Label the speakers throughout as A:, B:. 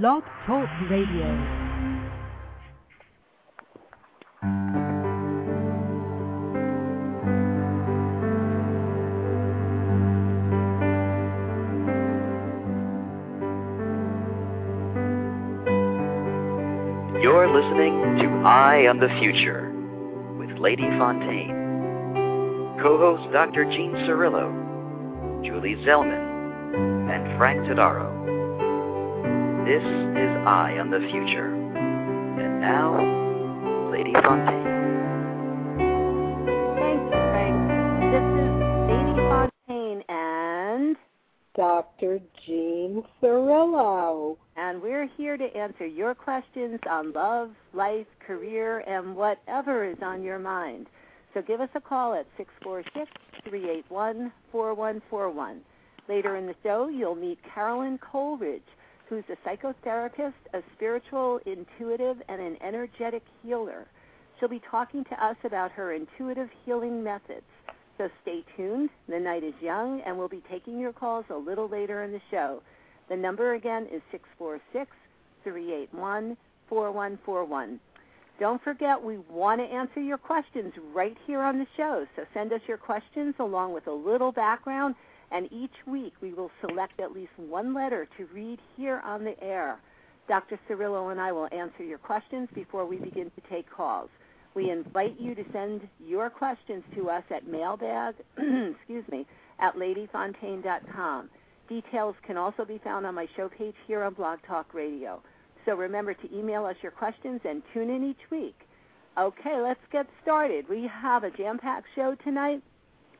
A: Blog Talk Radio.
B: You're listening to Eye on the Future with Lady Fontaine. Co-host Dr. Gene Cirillo, Julie Zellman, and Frank Tadaro. This is Eye on the Future. And now, Lady Fontaine.
C: Thank you, Frank. This is Lady Fontaine and
D: Dr. Jean Cirillo.
C: and we're here to answer your questions on love, life, career, and whatever is on your mind. So give us a call at 646-381-4141. Later in the show, you'll meet Carolyn Coleridge, who's a psychotherapist, a spiritual, intuitive, and an energetic healer. She'll be talking to us about her intuitive healing methods. So stay tuned. The night is young, and we'll be taking your calls a little later in the show. The number again is 646 381 4141. Don't forget, we want to answer your questions right here on the show. So send us your questions along with a little background, and each week we will select at least one letter to read here on the air. Dr. Cirillo and I will answer your questions before we begin to take calls. We invite you to send your questions to us at mailbag, excuse me, at ladyfontaine.com. Details can also be found on my show page here on Blog Talk Radio. So remember to email us your questions and tune in each week. Okay, let's get started. We have a jam-packed show tonight.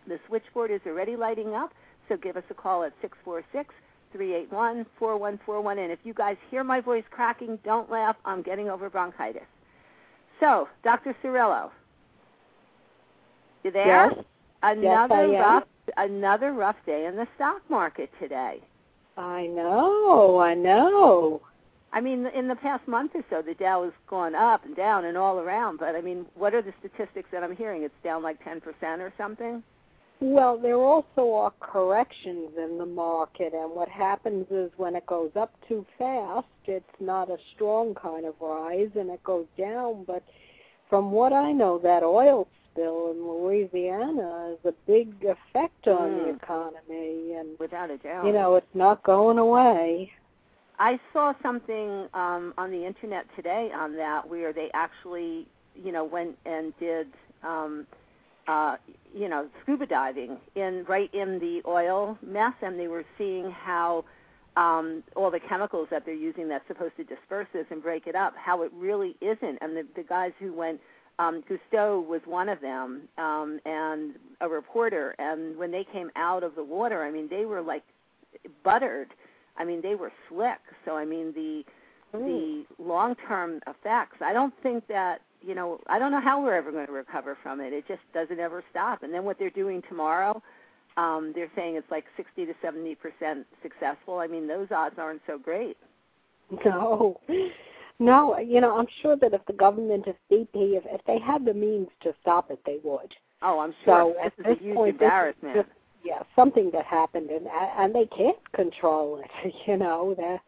C: The switchboard is already lighting up, so give us a call at 646 381 4141. And if you guys hear my voice cracking, don't laugh. I'm getting over bronchitis. So, Dr. Cirillo, you there?
D: Yes.
C: Another
D: I am.
C: rough another rough day in the stock market today.
D: I know, I know.
C: I mean, in the past month or so, the Dow has gone up and down and all around. But I mean, what are the statistics that I'm hearing? It's down like 10% or something.
D: Well, there also are corrections in the market, and what happens is when it goes up too fast, it's not a strong kind of rise, and it goes down. But from what I know, that oil spill in Louisiana is a big effect on the
C: Mm.
D: economy, and
C: Without a doubt.
D: you know it's not going away.
C: I saw something um, on the internet today on that where they actually, you know, went and did, um, uh, you know, scuba diving in right in the oil mess, and they were seeing how um, all the chemicals that they're using that's supposed to disperse this and break it up, how it really isn't. And the, the guys who went, um, Cousteau was one of them, um, and a reporter. And when they came out of the water, I mean, they were like buttered. I mean, they were slick. So I mean, the the long-term effects. I don't think that you know. I don't know how we're ever going to recover from it. It just doesn't ever stop. And then what they're doing tomorrow, um, they're saying it's like 60 to 70 percent successful. I mean, those odds aren't so great.
D: No, no. You know, I'm sure that if the government, if BP, if, if they had the means to stop it, they would.
C: Oh, I'm sure
D: So
C: this
D: at
C: is
D: this
C: a huge
D: point, this is
C: embarrassment.
D: just yeah, something that happened, and and they can't control it. You know, that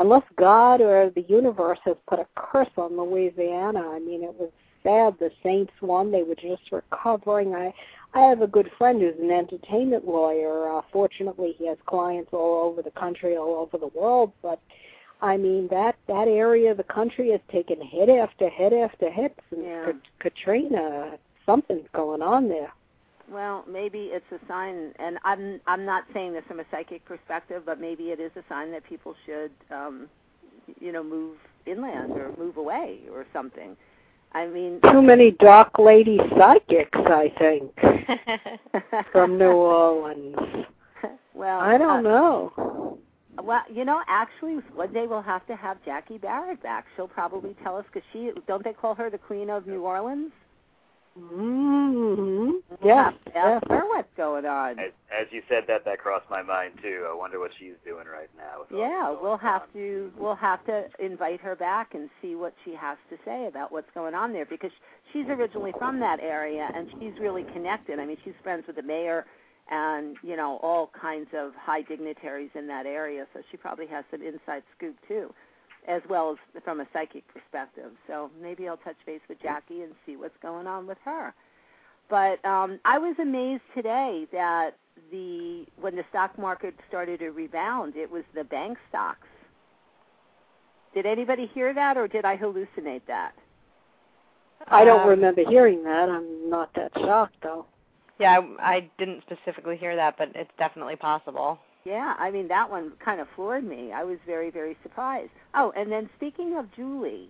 D: unless God or the universe has put a curse on Louisiana. I mean, it was sad. The Saints won; they were just recovering. I I have a good friend who's an entertainment lawyer. Uh, fortunately, he has clients all over the country, all over the world, but. I mean that that area of the country has taken hit after hit after hit since
C: Yeah.
D: Kat- Katrina. Something's going on there.
C: Well, maybe it's a sign, and I'm I'm not saying this from a psychic perspective, but maybe it is a sign that people should, um, you know, move inland or move away or something. I mean,
D: Too many dark lady psychics, I think, from New Orleans.
C: well,
D: I don't
C: uh,
D: know.
C: Well, you know, actually, one day we'll have to have Jackie Barrett back. She'll probably tell us because she don't they call her the Queen of New Orleans?
D: Mm-hmm.
C: We'll
D: Yes,
C: have to ask her what's going on.
B: As, as you said that, that crossed my mind too. I wonder what she's doing right now. with
C: Yeah, we'll have
B: on.
C: to we'll have to invite her back and see what she has to say about what's going on there because she's originally from that area and she's really connected. I mean, she's friends with the mayor and you know all kinds of high dignitaries in that area, so she probably has some inside scoop too. As well as from a psychic perspective. So maybe I'll touch base with Jackie and see what's going on with her. But um, I was amazed today that the when the stock market started to rebound, it was the bank stocks. Did anybody hear that, or did I hallucinate that?
D: I don't
A: Um,
D: remember hearing that. I'm not that shocked though.
A: Yeah, I, I didn't specifically hear that, but it's definitely possible.
C: Yeah, I mean that one kind of floored me. I was very, very surprised. Oh, and then speaking of Julie,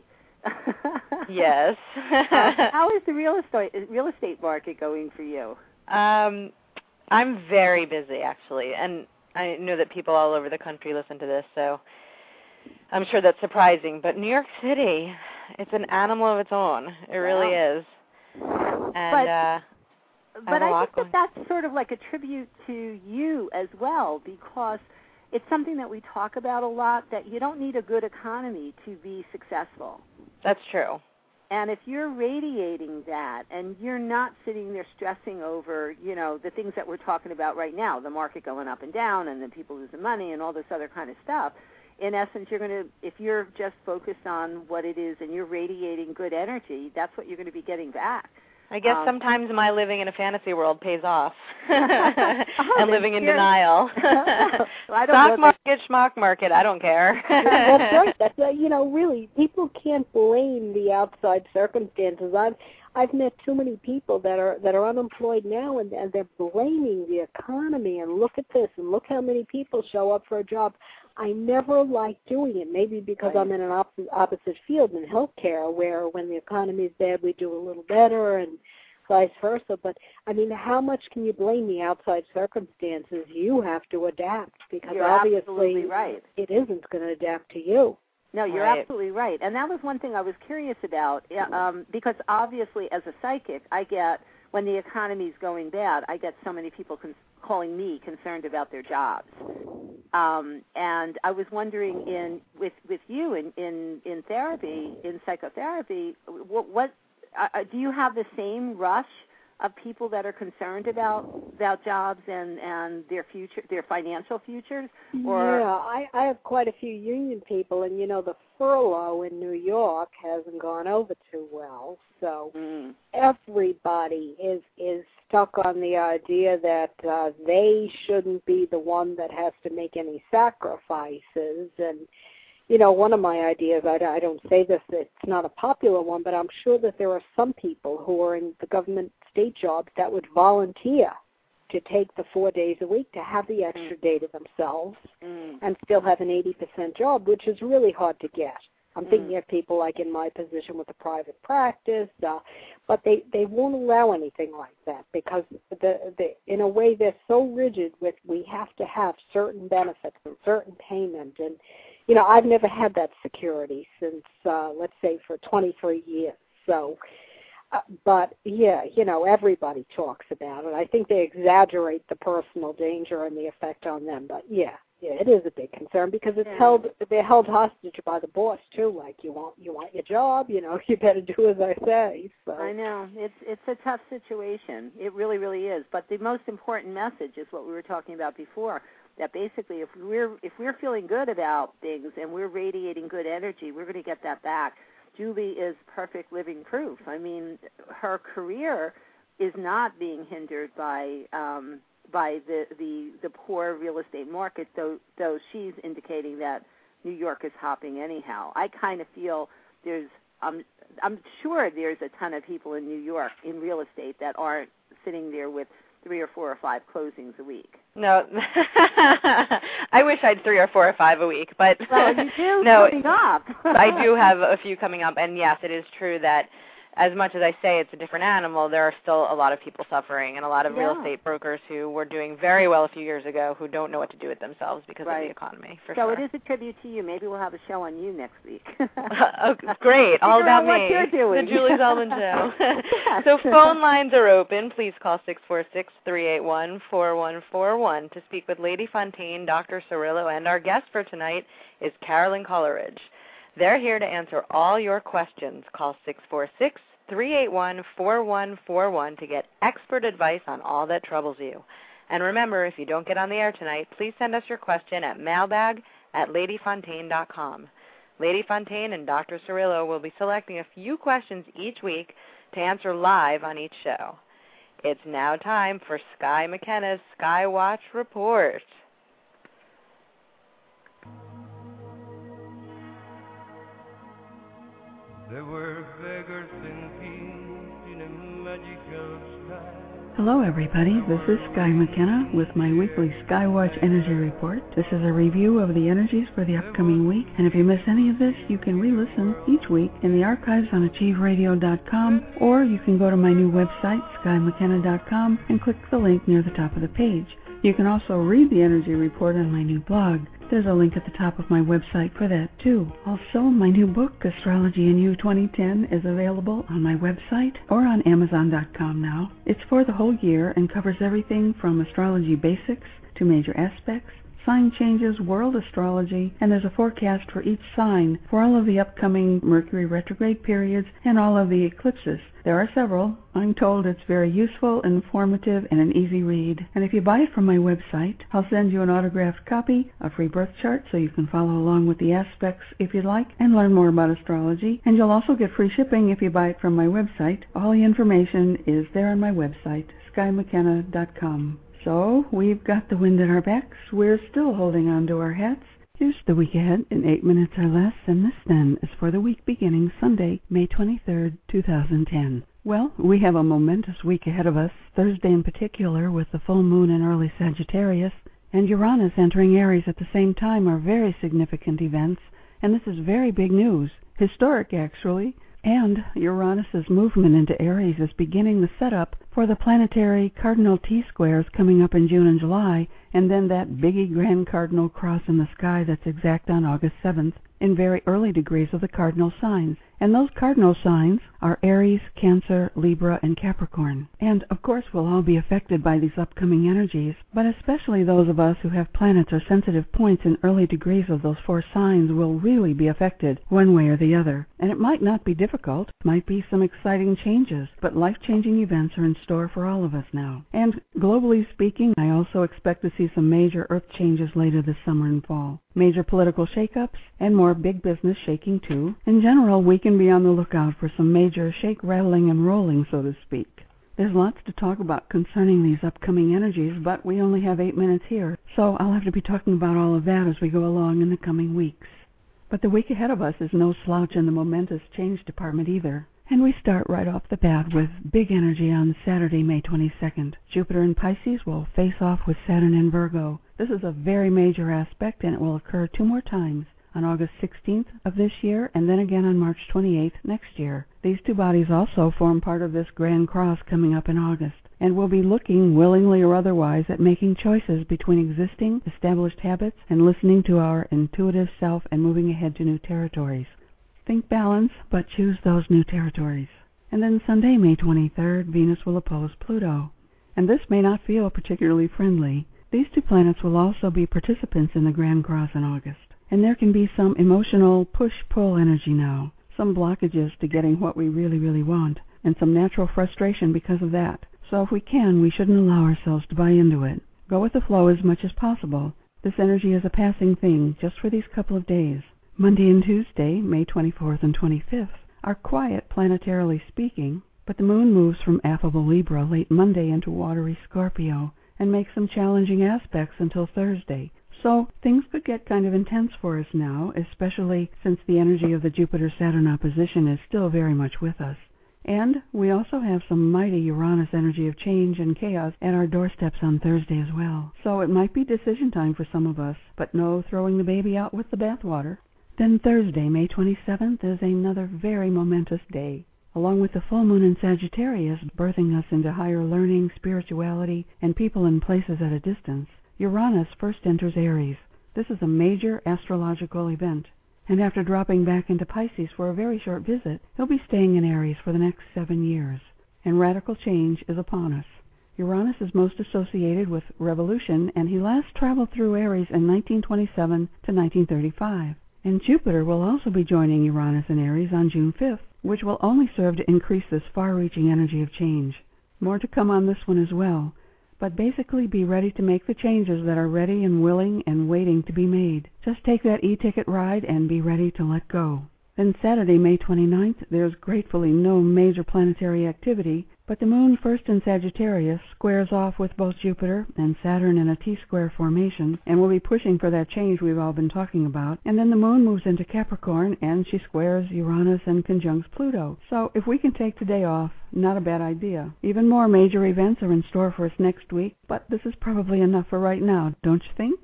A: Yes.
C: How is the real estate real estate market going for you?
A: um, I'm very busy actually, and I know that people all over the country listen to this, so I'm sure that's surprising. But New York City, it's an animal of its own. It really is. And
C: But-
A: uh
C: But I think that that's sort of like a tribute to you as well, because it's something that we talk about a lot. That you don't need a good economy to be successful.
A: that's true.
C: And if you're radiating that and you're not sitting there stressing over, you know, the things that we're talking about right now, the market going up and down and then people losing money and all this other kind of stuff, in essence you're going to if you're just focused on what it is and you're radiating good energy, that's what you're going to be getting back.
A: I guess
C: Um,
A: sometimes my living in a fantasy world pays off.
C: Oh,
A: and living in denial.
C: Well, I don't know
A: Stock market, schmock market, I don't care.
D: That's right. That's uh, you know, really, people can't blame the outside circumstances. I've I've met too many people that are that are unemployed now, and, and they're blaming the economy. And look at this, and look how many people show up for a job. I never like doing it. Maybe because
C: Right.
D: I'm in an opposite opposite field in healthcare, where when the economy is bad, we do a little better, and vice versa. But I mean, how much can you blame the outside circumstances? You have to adapt because
C: You're
D: obviously
C: right.
D: it isn't going to adapt to you.
C: No, you're
A: Right.
C: absolutely right. And that was one thing I was curious about um, because obviously, as a psychic, I get when the economy's going bad, I get so many people con- calling me concerned about their jobs. Um, and I was wondering, in with with you in in in therapy, in psychotherapy, what, what uh, uh, do you have the same rush of people that are concerned about about jobs and and their future, their financial futures? Or-
D: yeah, I I have quite a few union people, and you know the furlough in New York hasn't gone over too well. So
C: Mm.
D: everybody is is stuck on the idea that uh, they shouldn't be the one that has to make any sacrifices and you know one of my ideas I, I don't say this it's not a popular one but i'm sure that there are some people who are in the government state jobs that would volunteer to take the four days a week to have the extra day to themselves
C: Mm.
D: and still have an 80% job, which is really hard to get. I'm
C: Mm.
D: thinking of people like in my position with a private practice, uh, but they they won't allow anything like that because the the in a way they're so rigid with we have to have certain benefits and certain payment and you know I've never had that security since uh, let's say for 23 years. So uh, but yeah, you know, everybody talks about it. I think they exaggerate the personal danger and the effect on them. But yeah, yeah, it is a big concern because it's
C: Yeah.
D: held they're held hostage by the boss too. Like you want you want your job, you know, you better do as I say. So
C: I know it's it's a tough situation. It really, really is. But the most important message is what we were talking about before. That basically, if we're if we're feeling good about things and we're radiating good energy, we're going to get that back. Julie is perfect living proof. I mean, her career is not being hindered by um, by the, the the poor real estate market. Though though she's indicating that New York is hopping anyhow. I kind of feel there's um, I'm sure there's a ton of people in New York in real estate that aren't sitting there with three or four or five closings a week.
A: No, I wish I had three or four or five a week, but
C: Well, you do
A: no,
C: coming up.
A: I do have a few coming up, and yes, it is true that as much as I say it's a different animal, there are still a lot of people suffering, and a lot of real estate brokers who were doing very well a few years ago who don't know what to do with themselves because of the economy.
C: So
A: sure.
C: it is a tribute to you. Maybe we'll have a show on you next week.
A: oh, great. All about
C: out what
A: me.
C: you're doing.
A: The Julie Zelman Show. So phone lines are open. Please call six four six three eight one four one four one to speak with Lady Fontaine, Dr. Cirillo, and our guest for tonight is Carolyn Coleridge. They're here to answer all your questions. Call six four six three eight one four one four one to get expert advice on all that troubles you. And remember, if you don't get on the air tonight, please send us your question at mailbag at ladyfontaine.com. Lady Fontaine and Dr. Cirillo will be selecting a few questions each week to answer live on each show. It's now time for Sky McKenna's
E: Sky Watch Report.
F: Hello, everybody. This is Sky McKenna with my weekly Skywatch Energy Report. This is a review of the energies for the upcoming week, and if you miss any of this, you can re listen each week in the archives on AchieveRadio.com, or you can go to my new website, SkyMcKenna.com, and click the link near the top of the page. You can also read the energy report on my new blog. There's a link at the top of my website for that too. Also, my new book, Astrology in You 2010, is available on my website or on Amazon.com now. It's for the whole year and covers everything from astrology basics to major aspects sign changes, world astrology, and there's a forecast for each sign for all of the upcoming Mercury retrograde periods and all of the eclipses. There are several. I'm told it's very useful, informative, and an easy read. And if you buy it from my website, I'll send you an autographed copy, a free birth chart, so you can follow along with the aspects if you'd like and learn more about astrology. And you'll also get free shipping if you buy it from my website. All the information is there on my website, skymckenna.com. So we've got the wind at our backs. We're still holding on to our hats. Here's the week ahead in eight minutes or less, and this then is for the week beginning Sunday, May 23rd, 2010. Well, we have a momentous week ahead of us, Thursday in particular, with the full moon in early Sagittarius, and Uranus entering Aries at the same time are very significant events, and this is very big news. Historic, actually. And Uranus's movement into Aries is beginning the setup for the planetary cardinal T squares coming up in June and July, and then that biggie grand cardinal cross in the sky that's exact on August 7th in very early degrees of the cardinal signs. And those cardinal signs are Aries, Cancer, Libra, and Capricorn. And of course, we'll all be affected by these upcoming energies, but especially those of us who have planets or sensitive points in early degrees of those four signs will really be affected one way or the other. And it might not be difficult, might be some exciting changes, but life changing events are in store for all of us now. And globally speaking, I also expect to see some major earth changes later this summer and fall. Major political shakeups and more big business shaking too. In general, we can be on the lookout for some major shake, rattling, and rolling, so to speak. There's lots to talk about concerning these upcoming energies, but we only have eight minutes here, so I'll have to be talking about all of that as we go along in the coming weeks. But the week ahead of us is no slouch in the momentous change department either. And we start right off the bat with big energy on Saturday, May 22nd. Jupiter in Pisces will face off with Saturn in Virgo. This is a very major aspect, and it will occur two more times on August 16th of this year and then again on March 28th next year. These two bodies also form part of this Grand Cross coming up in August and will be looking, willingly or otherwise, at making choices between existing, established habits and listening to our intuitive self and moving ahead to new territories. Think balance, but choose those new territories. And then Sunday, May 23rd, Venus will oppose Pluto. And this may not feel particularly friendly. These two planets will also be participants in the Grand Cross in August. And there can be some emotional push-pull energy now, some blockages to getting what we really, really want, and some natural frustration because of that. So if we can, we shouldn't allow ourselves to buy into it. Go with the flow as much as possible. This energy is a passing thing, just for these couple of days. Monday and Tuesday, May 24th and 25th, are quiet planetarily speaking, but the moon moves from affable Libra late Monday into watery Scorpio and makes some challenging aspects until Thursday. So things could get kind of intense for us now, especially since the energy of the Jupiter Saturn opposition is still very much with us. And we also have some mighty Uranus energy of change and chaos at our doorsteps on Thursday as well. So it might be decision time for some of us, but no throwing the baby out with the bathwater. Then Thursday, May 27th, is another very momentous day. Along with the full moon in Sagittarius birthing us into higher learning, spirituality, and people and places at a distance, Uranus first enters Aries. This is a major astrological event, and after dropping back into Pisces for a very short visit, he'll be staying in Aries for the next seven years. And radical change is upon us. Uranus is most associated with revolution, and he last traveled through Aries in 1927 to 1935. And Jupiter will also be joining Uranus in Aries on June 5th, which will only serve to increase this far reaching energy of change. More to come on this one as well. But basically be ready to make the changes that are ready and willing and waiting to be made. Just take that e-ticket ride and be ready to let go. Then Saturday, May 29th, there's gratefully no major planetary activity, but the moon first in Sagittarius squares off with both Jupiter and Saturn in a T-square formation and will be pushing for that change we've all been talking about. And then the moon moves into Capricorn and she squares Uranus and conjuncts Pluto. So if we can take today off, not a bad idea. Even more major events are in store for us next week, but this is probably enough for right now, don't you think?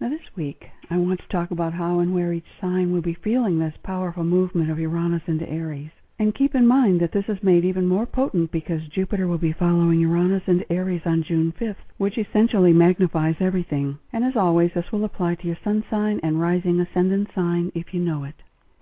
F: Now, this week, I want to talk about how and where each sign will be feeling this powerful movement of Uranus into Aries. And keep in mind that this is made even more potent because Jupiter will be following Uranus into Aries on June 5th, which essentially magnifies everything. And as always, this will apply to your sun sign and rising ascendant sign if you know it.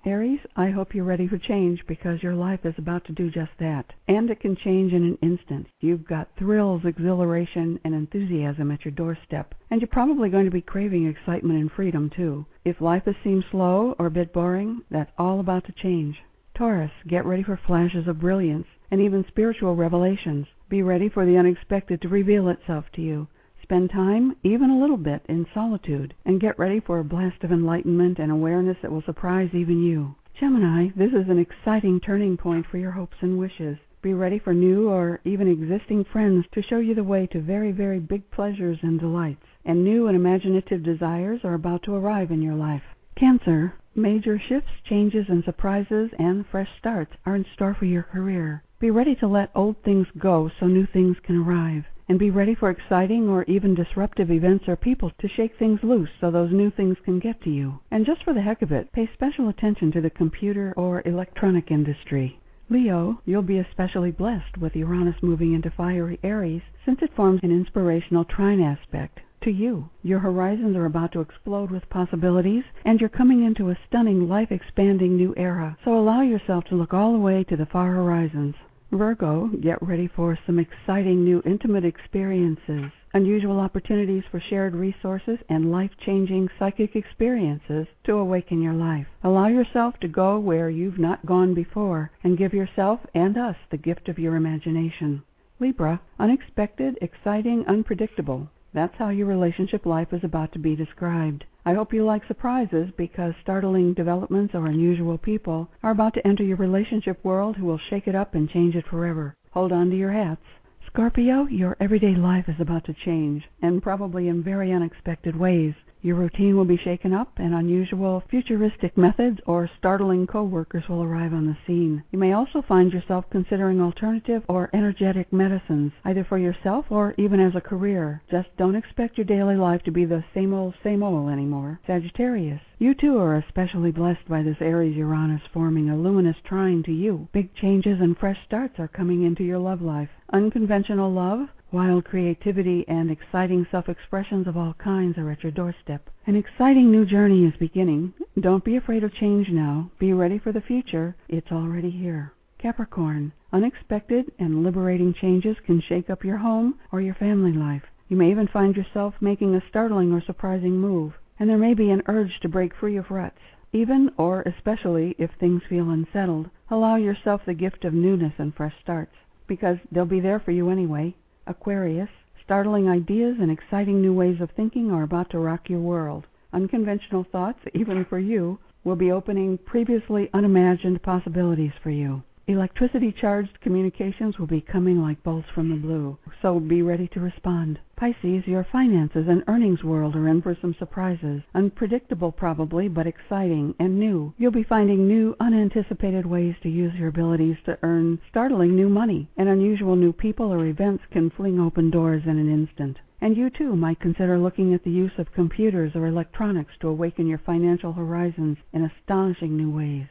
F: Aries, I hope you're ready for change because your life is about to do just that. And it can change in an instant. You've got thrills, exhilaration, and enthusiasm at your doorstep. And you're probably going to be craving excitement and freedom, too. If life has seemed slow or a bit boring, that's all about to change. Taurus, get ready for flashes of brilliance and even spiritual revelations. Be ready for the unexpected to reveal itself to you. Spend time, even a little bit, in solitude, and get ready for a blast of enlightenment and awareness that will surprise even you. Gemini, this is an exciting turning point for your hopes and wishes. Be ready for new or even existing friends to show you the way to very, very big pleasures and delights. And new and imaginative desires are about to arrive in your life. Cancer, major shifts, changes, and surprises and fresh starts are in store for your career. Be ready to let old things go so new things can arrive and be ready for exciting or even disruptive events or people to shake things loose so those new things can get to you. And just for the heck of it, pay special attention to the computer or electronic industry. Leo, you'll be especially blessed with Uranus moving into fiery Aries since it forms an inspirational trine aspect to you. Your horizons are about to explode with possibilities, and you're coming into a stunning, life expanding new era. So allow yourself to look all the way to the far horizons. Virgo, get ready for some exciting new intimate experiences, unusual opportunities for shared resources, and life changing psychic experiences to awaken your life. Allow yourself to go where you've not gone before, and give yourself and us the gift of your imagination. Libra, unexpected, exciting, unpredictable. That's how your relationship life is about to be described. I hope you like surprises because startling developments or unusual people are about to enter your relationship world who will shake it up and change it forever. Hold on to your hats. Scorpio, your everyday life is about to change, and probably in very unexpected ways. Your routine will be shaken up, and unusual, futuristic methods or startling co-workers will arrive on the scene. You may also find yourself considering alternative or energetic medicines, either for yourself or even as a career. Just don't expect your daily life to be the same old, same old anymore. Sagittarius, you too are especially blessed by this Aries Uranus forming a luminous trine to you. Big changes and fresh starts are coming into your love life. Unconventional love, Wild creativity and exciting self-expressions of all kinds are at your doorstep. An exciting new journey is beginning. Don't be afraid of change now. Be ready for the future. It's already here. Capricorn, unexpected and liberating changes can shake up your home or your family life. You may even find yourself making a startling or surprising move, and there may be an urge to break free of ruts. Even or especially if things feel unsettled, allow yourself the gift of newness and fresh starts, because they'll be there for you anyway. Aquarius, startling ideas and exciting new ways of thinking are about to rock your world. Unconventional thoughts, even for you, will be opening previously unimagined possibilities for you. Electricity charged communications will be coming like bolts from the blue, so be ready to respond. Pisces, your finances and earnings world are in for some surprises. Unpredictable, probably, but exciting and new. You'll be finding new, unanticipated ways to use your abilities to earn startling new money, and unusual new people or events can fling open doors in an instant. And you too might consider looking at the use of computers or electronics to awaken your financial horizons in astonishing new ways.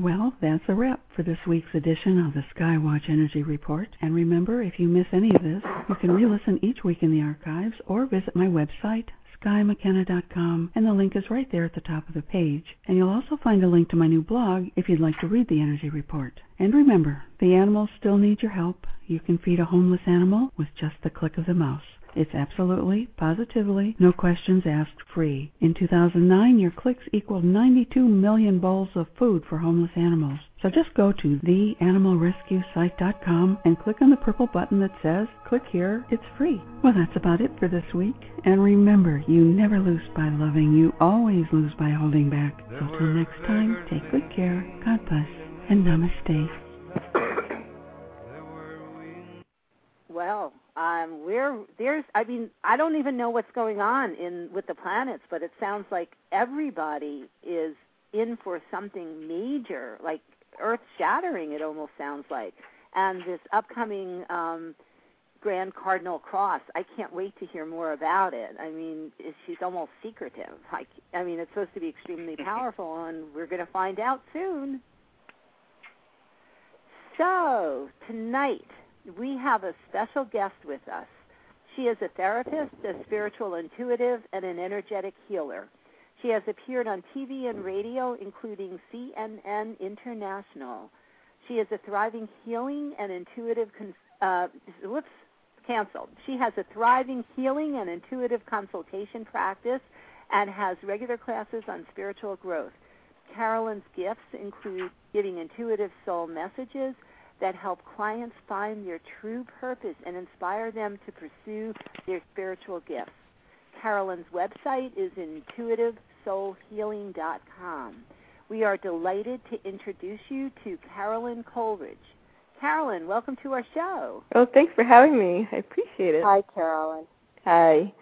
F: Well, that's a wrap for this week's edition of the Skywatch Energy Report. And remember, if you miss any of this, you can re-listen each week in the archives or visit my website, skymckenna.com, and the link is right there at the top of the page. And you'll also find a link to my new blog if you'd like to read the Energy Report. And remember, the animals still need your help. You can feed a homeless animal with just the click of the mouse. It's absolutely, positively, no questions asked free. In 2009, your clicks equaled 92 million bowls of food for homeless animals. So just go to theanimalrescuesite.com and click on the purple button that says click here. It's free. Well, that's about it for this week. And remember, you never lose by loving. You always lose by holding back. So till next time, take good care. God bless. And namaste.
C: Well, um, we're there's. I mean, I don't even know what's going on in with the planets, but it sounds like everybody is in for something major, like earth shattering. It almost sounds like, and this upcoming um, Grand Cardinal Cross. I can't wait to hear more about it. I mean, she's almost secretive. I, I mean, it's supposed to be extremely powerful, and we're going to find out soon. So tonight we have a special guest with us. She is a therapist, a spiritual intuitive, and an energetic healer. She has appeared on TV and radio, including CNN International. She is a thriving healing and intuitive. Cons- uh, whoops, canceled. She has a thriving healing and intuitive consultation practice and has regular classes on spiritual growth. Carolyn's gifts include giving intuitive soul messages that help clients find their true purpose and inspire them to pursue their spiritual gifts. Carolyn's website is intuitivesoulhealing.com. We are delighted to introduce you to Carolyn Coleridge. Carolyn, welcome to our show.
G: Oh, thanks for having me. I appreciate it.
D: Hi, Carolyn.
G: Hi.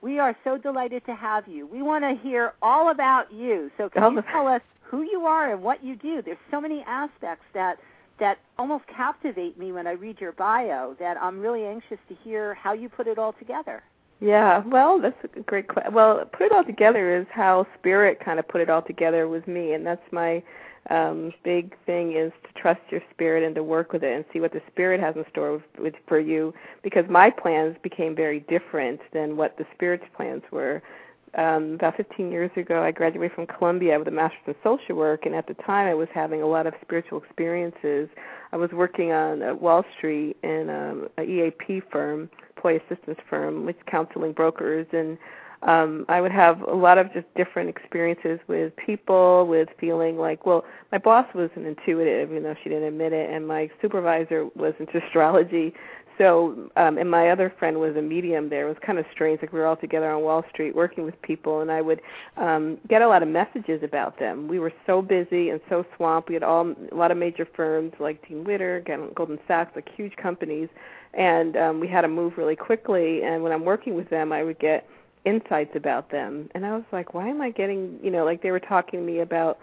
C: We are so delighted to have you. We want to hear all about you. So can
G: Oh.
C: you tell us who you are and what you do? There's so many aspects that that almost captivate me when I read your bio that I'm really anxious to hear how you put it all together.
G: Yeah, well, that's a great question. Well, put it all together is how spirit kind of put it all together with me, and that's my um big thing is to trust your spirit and to work with it and see what the spirit has in store with, with for you because my plans became very different than what the spirit's plans were. Um, about 15 years ago, I graduated from Columbia with a master's in social work, and at the time, I was having a lot of spiritual experiences. I was working on uh, Wall Street in um, a EAP firm, employee assistance firm, with counseling brokers, and um, I would have a lot of just different experiences with people, with feeling like, well, my boss was an intuitive, even though she didn't admit it, and my supervisor was into astrology. So, um, and my other friend was a medium there. It was kind of strange. Like we were all together on Wall Street working with people, and I would um, get a lot of messages about them. We were so busy and so swamped. We had all a lot of major firms like Dean Witter, Goldman Sachs, like huge companies, and um, we had to move really quickly. And when I'm working with them, I would get insights about them, and I was like, why am I getting, you know, like they were talking to me about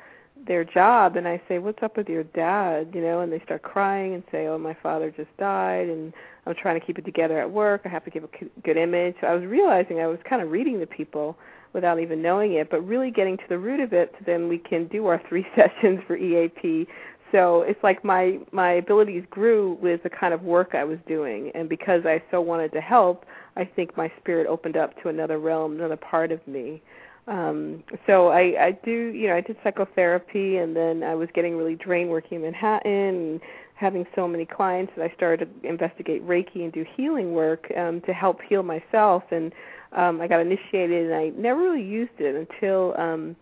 G: their job and I say, "What's up with your dad?" you know, and they start crying and say, "Oh, my father just died and I'm trying to keep it together at work. I have to give a good image." So I was realizing I was kind of reading the people without even knowing it, but really getting to the root of it so then we can do our 3 sessions for EAP. So it's like my my abilities grew with the kind of work I was doing and because I so wanted to help, I think my spirit opened up to another realm, another part of me um so i i do you know i did psychotherapy and then i was getting really drained working in manhattan and having so many clients that i started to investigate reiki and do healing work um to help heal myself. And um i got initiated and i never really used it until um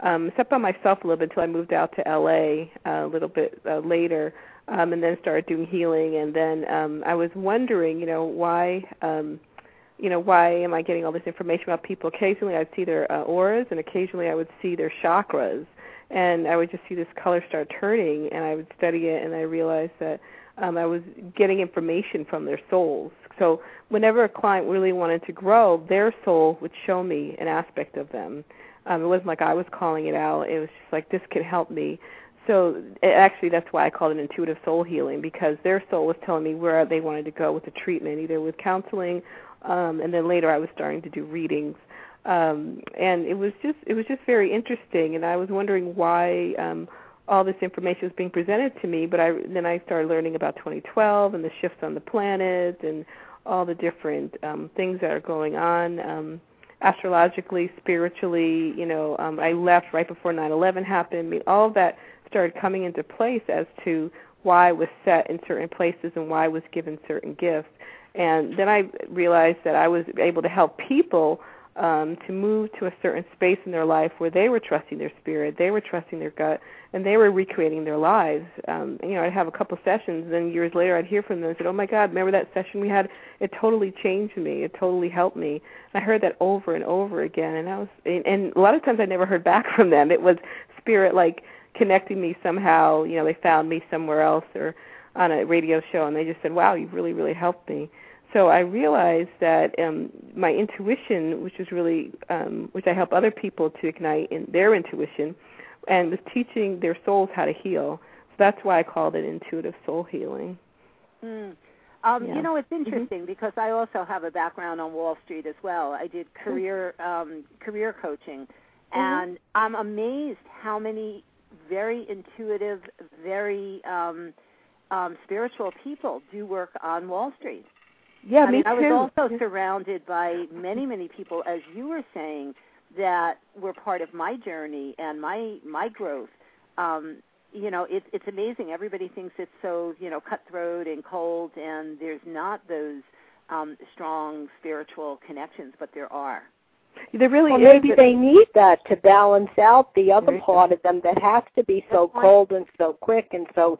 G: um except by myself a little bit until i moved out to la uh, a little bit uh, later um and then started doing healing. And then um i was wondering you know why um you know, why am I getting all this information about people? Occasionally I'd see their uh, auras and occasionally I would see their chakras and I would just see this color start turning and I would study it and I realized that um, I was getting information from their souls. So whenever a client really wanted to grow, their soul would show me an aspect of them. Um, it wasn't like I was calling it out. It was just like this could help me. So it, actually, that's why I called it intuitive soul healing because their soul was telling me where they wanted to go with the treatment, either with counseling um, and then later I was starting to do readings. Um, and it was just it was just very interesting, and I was wondering why um, all this information was being presented to me. But I then I started learning about 2012 and the shifts on the planet and all the different um, things that are going on um, astrologically, spiritually. You know, um, I left right before 9/11 happened. I mean, all of that started coming into place as to why I was set in certain places and why I was given certain gifts And then I realized that I was able to help people um, to move to a certain space in their life where they were trusting their spirit, they were trusting their gut, and they were recreating their lives. Um, you know, I'd have a couple sessions, and then years later I'd hear from them and said, "Oh my God, remember that session we had? It totally changed me. It totally helped me." And I heard that over and over again, and I was, and, and a lot of times I never heard back from them. It was spirit like connecting me somehow. You know, they found me somewhere else or on a radio show, and they just said, "Wow, you've really, really helped me." So I realized that um, my intuition, which is really, um, which I help other people to ignite in their intuition, and was teaching their souls how to heal. So that's why I called it intuitive soul healing.
C: Mm. Um,
G: Yeah.
C: You know, it's
G: Mm-hmm.
C: interesting because I also have a background on Wall Street as well. I did career um, career coaching,
G: Mm-hmm.
C: and I'm amazed how many very intuitive, very um, um, spiritual people do work on Wall Street.
G: Yeah,
C: I
G: me
C: mean,
G: too.
C: I was also surrounded by many, many people, as you were saying, that were part of my journey and my my growth. Um, you know, it's it's amazing. Everybody thinks it's so you know cutthroat and cold, and there's not those um, strong spiritual connections, but there are.
G: there really
D: Well,
G: is.
D: maybe they need that to balance out the other part of them that has to be so cold and so quick and so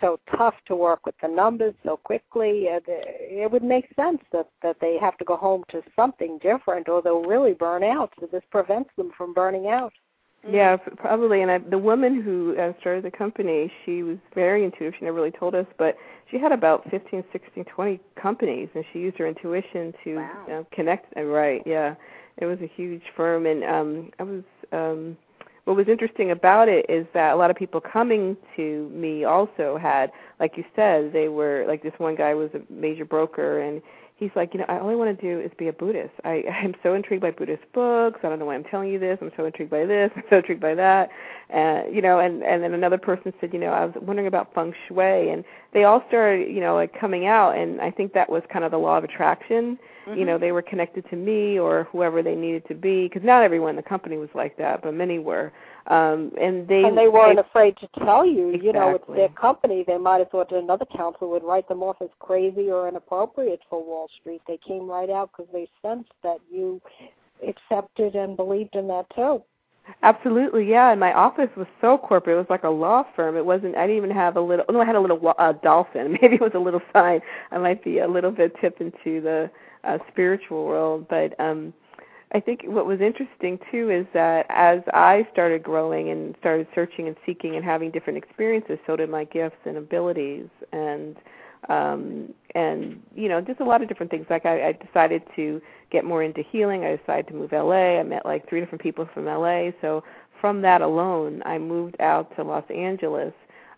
D: so tough to work with the numbers so quickly. Uh, it would make sense that that they have to go home to something different, or they'll really burn out. So this prevents them from burning out.
G: Yeah, probably. And I, the woman who uh, started the company, she was very intuitive. She never really told us, but she had about fifteen, sixteen, twenty companies, and she used her intuition to
C: Wow.
G: uh, connect. Uh, right? Yeah, it was a huge firm, and um, I was. Um, what was interesting about it is that a lot of people coming to me also had, like you said, they were like this one guy was a major broker, and he's like, you know, I all I want to do is be a Buddhist. I I'm so intrigued by Buddhist books. I don't know why I'm telling you this. I'm so intrigued by this. I'm so intrigued by that. And you know, and and then another person said, you know, I was wondering about feng shui, and they all started, you know, like coming out. And I think that was kind of the law of attraction. You know, mm-hmm. they were connected to me or whoever they needed to be, because not everyone in the company was like that, but many were. Um, and they
D: and they weren't afraid to tell you. You know, it's their company. They might have thought that another counsel would write them off as crazy or inappropriate for Wall Street. They came right out because they sensed that you accepted and believed in that too.
G: Absolutely, yeah. And my office was so corporate; it was like a law firm. It wasn't. I didn't even have a little. No, I had a little uh, dolphin. Maybe it was a little sign. I might be a little bit tip into the uh, spiritual world, but um I think what was interesting too is that as I started growing and started searching and seeking and having different experiences, so did my gifts and abilities. And um and you know just a lot of different things. Like I, I decided to get more into healing. I decided to move la i met like three different people from la so from that alone i moved out to los angeles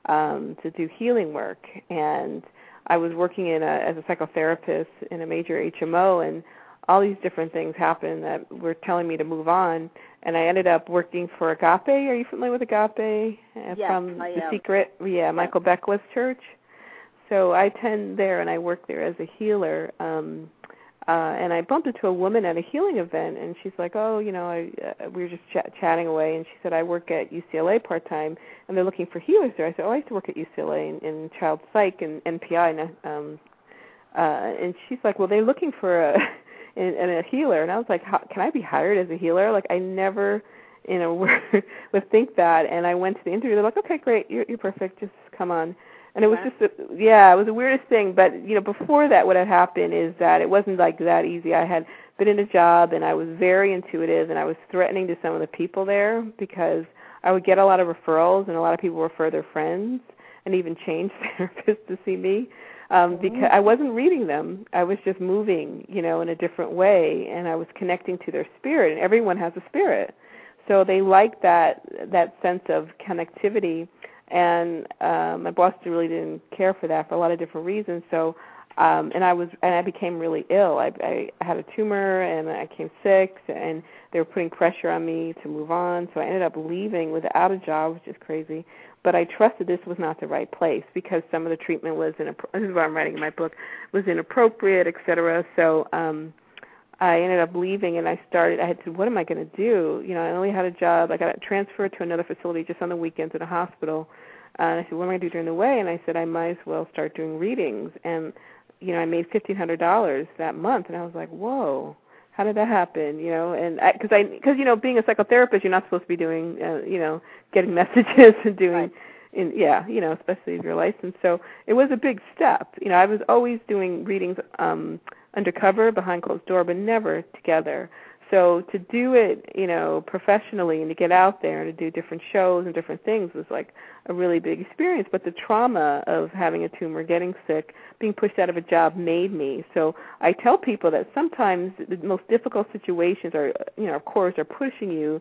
G: um to do healing work. And i was working in a as a psychotherapist in a major hmo and all these different things happened that were telling me to move on and i ended up working for agape are you familiar with agape Uh,
C: Yes,
G: from
C: I
G: the
C: am.
G: secret yeah michael Beckwith church so I attend there and I work there as a healer. Um uh and I bumped into a woman at a healing event and she's like, "Oh, you know, I uh, we were just ch- chatting away and she said I work at UCLA part-time and they're looking for healers there." I said, "Oh, I used to work at UCLA in, in child psych and NPI and um uh and she's like, "Well, they're looking for a and, and a healer." And I was like, How, "Can I be hired as a healer?" Like I never you know would think that and I went to the interview. They're like, "Okay, great. You're you're perfect. Just come on." and it was just a, yeah it was the weirdest thing but you know before that what had happened is that it wasn't like that easy i had been in a job and i was very intuitive and i was threatening to some of the people there because i would get a lot of referrals and a lot of people refer their friends and even change therapists to see me um because i wasn't reading them. I was just moving you know in a different way and i was connecting to their spirit and everyone has a spirit. So they like that that sense of connectivity and um my boss really didn't care for that for a lot of different reasons. So um and i was and i became really ill. I i had a tumor and i came sick and they were putting pressure on me to move on. So i ended up leaving without a job which is crazy but i trusted this was not the right place because some of the treatment was in this is what i'm writing in my book was inappropriate et cetera so um I ended up leaving and I started I had to what am I going to do? You know, I only had a job. I got transferred to another facility just on the weekends at a hospital. Uh, and I said, what am I going to do during the way? And I said, I might as well start doing readings. And you know, I made fifteen hundred dollars that month, and I was like, whoa. How did that happen? You know, and because I, because you know, being a psychotherapist, you're not supposed to be doing, uh, you know, getting messages and doing,
C: Right.
G: in yeah, you know, especially if you're licensed. So it was a big step. You know, I was always doing readings um undercover behind closed door, but never together. So to do it, you know, professionally and to get out there and to do different shows and different things was like a really big experience. But the trauma of having a tumor, getting sick, being pushed out of a job made me. So I tell people that sometimes the most difficult situations are, you know, of course, are pushing you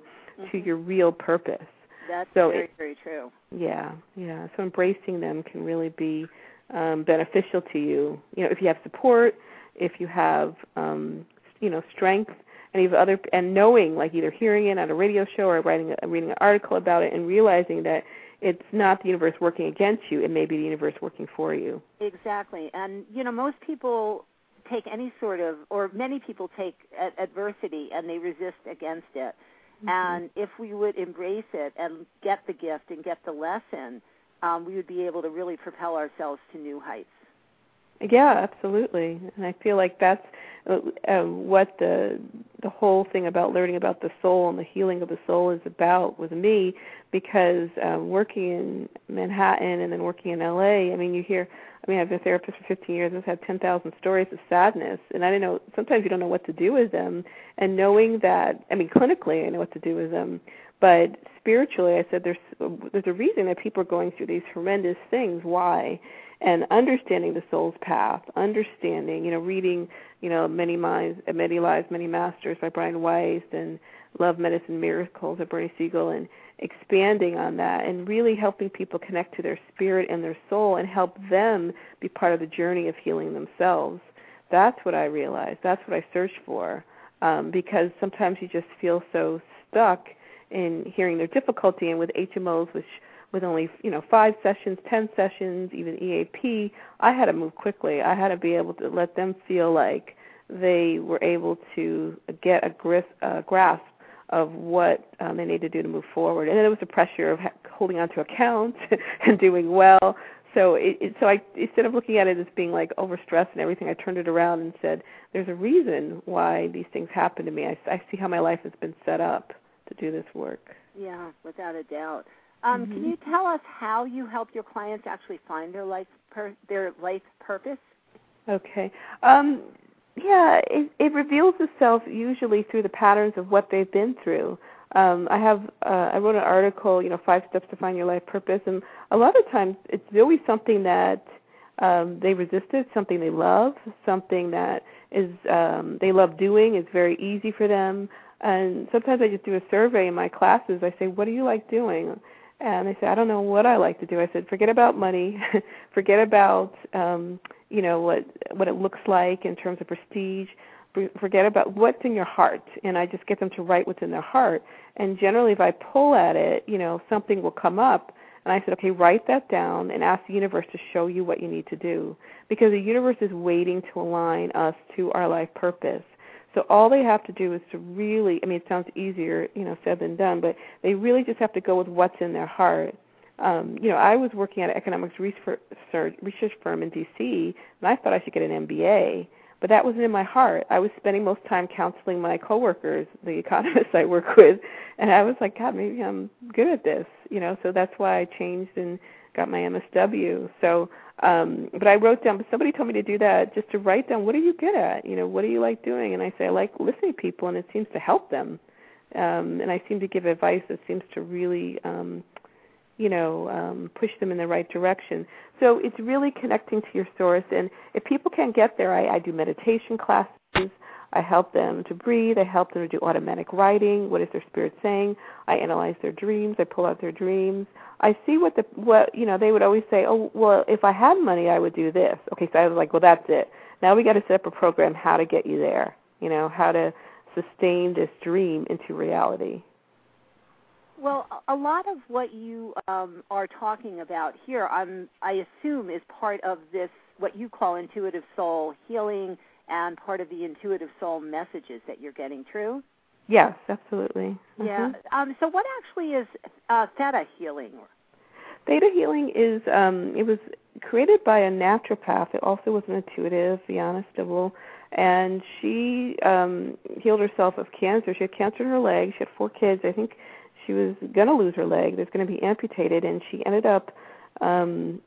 G: to your real purpose.
C: That's
G: So
C: very,
G: it-
C: very true.
G: Yeah, yeah. So embracing them can really be um, beneficial to you. You know, if you have support, if you have, um, you know, strength, and even other, and knowing, like either hearing it on a radio show or writing, a, reading an article about it, and realizing that it's not the universe working against you; it may be the universe working for you.
C: Exactly. And, you know, most people take any sort of, or many people take adversity and they resist against it. And if we would embrace it and get the gift and get the lesson, um, we would be able to really propel ourselves to new heights.
G: Yeah, absolutely. And I feel like that's uh, uh, what the the whole thing about learning about the soul and the healing of the soul is about with me because um working in Manhattan and then working in LA, I mean you hear I mean I've been a therapist for 15 years. I've had 10,000 stories of sadness. And I don't know sometimes you don't know what to do with them. And knowing that I mean clinically I know what to do with them. But spiritually I said there's there's a reason that people are going through these horrendous things. Why and understanding the soul's path, understanding, you know, reading, you know, Many Minds, Many Lives, Many Masters by Brian Weiss and Love Medicine Miracles by Bernie Siegel and expanding on that and really helping people connect to their spirit and their soul and help them be part of the journey of healing themselves. That's what I realized. That's what I searched for. Um, because sometimes you just feel so stuck in hearing their difficulty and with HMOs which with only you know five sessions, ten sessions, even EAP, I had to move quickly. I had to be able to let them feel like they were able to get a gris, uh, grasp of what um, they need to do to move forward. And then there was the pressure of holding on to accounts and doing well. So it, it so I instead of looking at it as being like overstressed and everything, I turned it around and said, "There's a reason why these things happen to me. I, I see how my life has been set up to do this work."
C: Yeah, without a doubt. Um, Can you tell us how you help your clients actually find their life per- their life purpose?
G: Okay. Um, yeah, it, it reveals itself usually through the patterns of what they've been through. Um, I have uh, I wrote an article, you know, five steps to find your life purpose, and a lot of times it's always something that um, they resisted, something they love, something that is um, they love doing, is very easy for them. And sometimes I just do a survey in my classes. I say, "What do you like doing?" And they say, "I don't know what I like to do." I said, "Forget about money, forget about um, you know what what it looks like in terms of prestige. Forget about what's in your heart." And I just get them to write what's in their heart. And generally, if I pull at it, you know, something will come up. And I said, okay, write that down and ask the universe to show you what you need to do. Because the universe is waiting to align us to our life purpose. So all they have to do is to really, I mean, it sounds easier, you know, said than done, but they really just have to go with what's in their heart. Um, you know, I was working at an economics research, research firm in D.C., and I thought I should get an MBA, but that wasn't in my heart. I was spending most time counseling my coworkers, the economists I work with, and I was like, God, maybe I'm good at this, you know. So that's why I changed and got my MSW. So, um, but I wrote down. Somebody told me to do that, just to write down what are you good at, you know, what do you like doing? And I say I like listening to people, and it seems to help them. Um, and I seem to give advice that seems to really um, you know um, push them in the right direction. So it's really connecting to your source. And if people can't get there, I, I do meditation classes. I help them to breathe. I help them to do automatic writing. What is their spirit saying? I analyze their dreams. I pull out their dreams. I see what the what you know. They would always say, "Oh, well, if I had money, I would do this." Okay, so I was like, "Well, that's it. Now we got to set up a program how to get you there. You know, how to sustain this dream into reality."
C: Well, a lot of what you um, are talking about here, I'm, I assume, is part of this what you call intuitive soul healing and part of the intuitive soul messages that you're getting. through?
G: Yes, absolutely.
C: Yeah.
G: Mhm.
C: Um, so, what actually is uh, theta healing?
G: Theta healing is um, it was created by a naturopath. It also was an intuitive, Vianna Stibal, and she um, healed herself of cancer. She had cancer in her leg. She had four kids. I think she was going to lose her leg. It was going to be amputated, and she ended up um,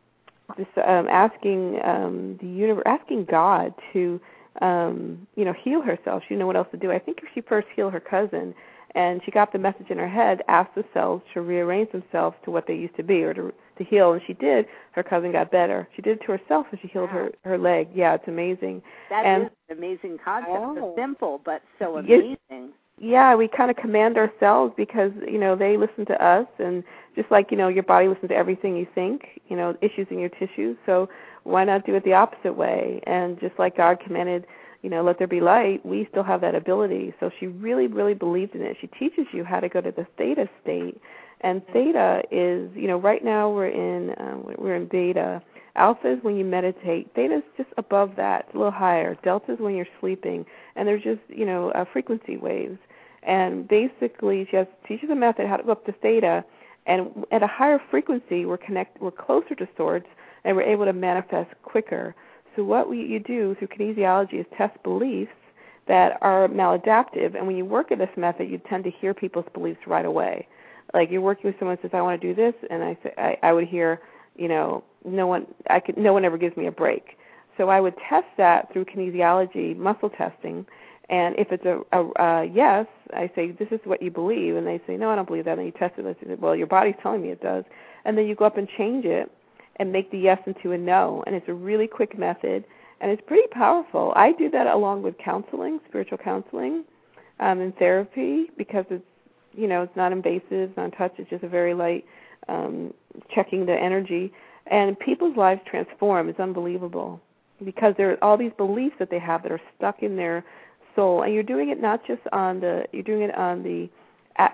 G: just um, asking um, the universe, asking God to um, you know heal herself. She didn't know what else to do. I think if she first healed her cousin, and she got the message in her head, asked the cells to rearrange themselves to what they used to be or to to heal and she did her cousin got better she did it to herself and she healed
C: wow.
G: her her leg yeah it's amazing
C: That
G: and
C: is an amazing concept
D: Oh.
C: so simple but so
G: Yes.
C: amazing
G: yeah we kind of command ourselves because you know they listen to us and just like you know your body listens to everything you think you know issues in your tissues so why not do it the opposite way? And just like god commanded you know let there be light we still have that ability. So she really really believed in it. She teaches you how to go to the theta state. And theta is you know right now we're in um, we're in beta alpha is when you meditate theta is just above that a little higher. Delta is when you're sleeping and they're just you know uh, frequency waves. And basically she has teaches a method how to go up to theta and at a higher frequency we're connect we're closer to source and we're able to manifest quicker. So what we, you do through kinesiology is test beliefs that are maladaptive and when you work at this method you tend to hear people's beliefs right away. Like you're working with someone who says i want to do this and i say i, I would hear you know no one i could no one ever gives me a break so i would test that through kinesiology muscle testing and if it's a, a, a yes, I say, this is what you believe. And they say, no, I don't believe that. And you test it. And I say, well, your body's telling me it does. And then you go up and change it and make the yes into a no. And it's a really quick method. And it's pretty powerful. I do that along with counseling, spiritual counseling, um, and therapy because it's, you know, it's not invasive, non-touch. It's just a very light um, checking the energy. And people's lives transform. It's unbelievable because there are all these beliefs that they have that are stuck in their soul. And you're doing it not just on the you're doing it on the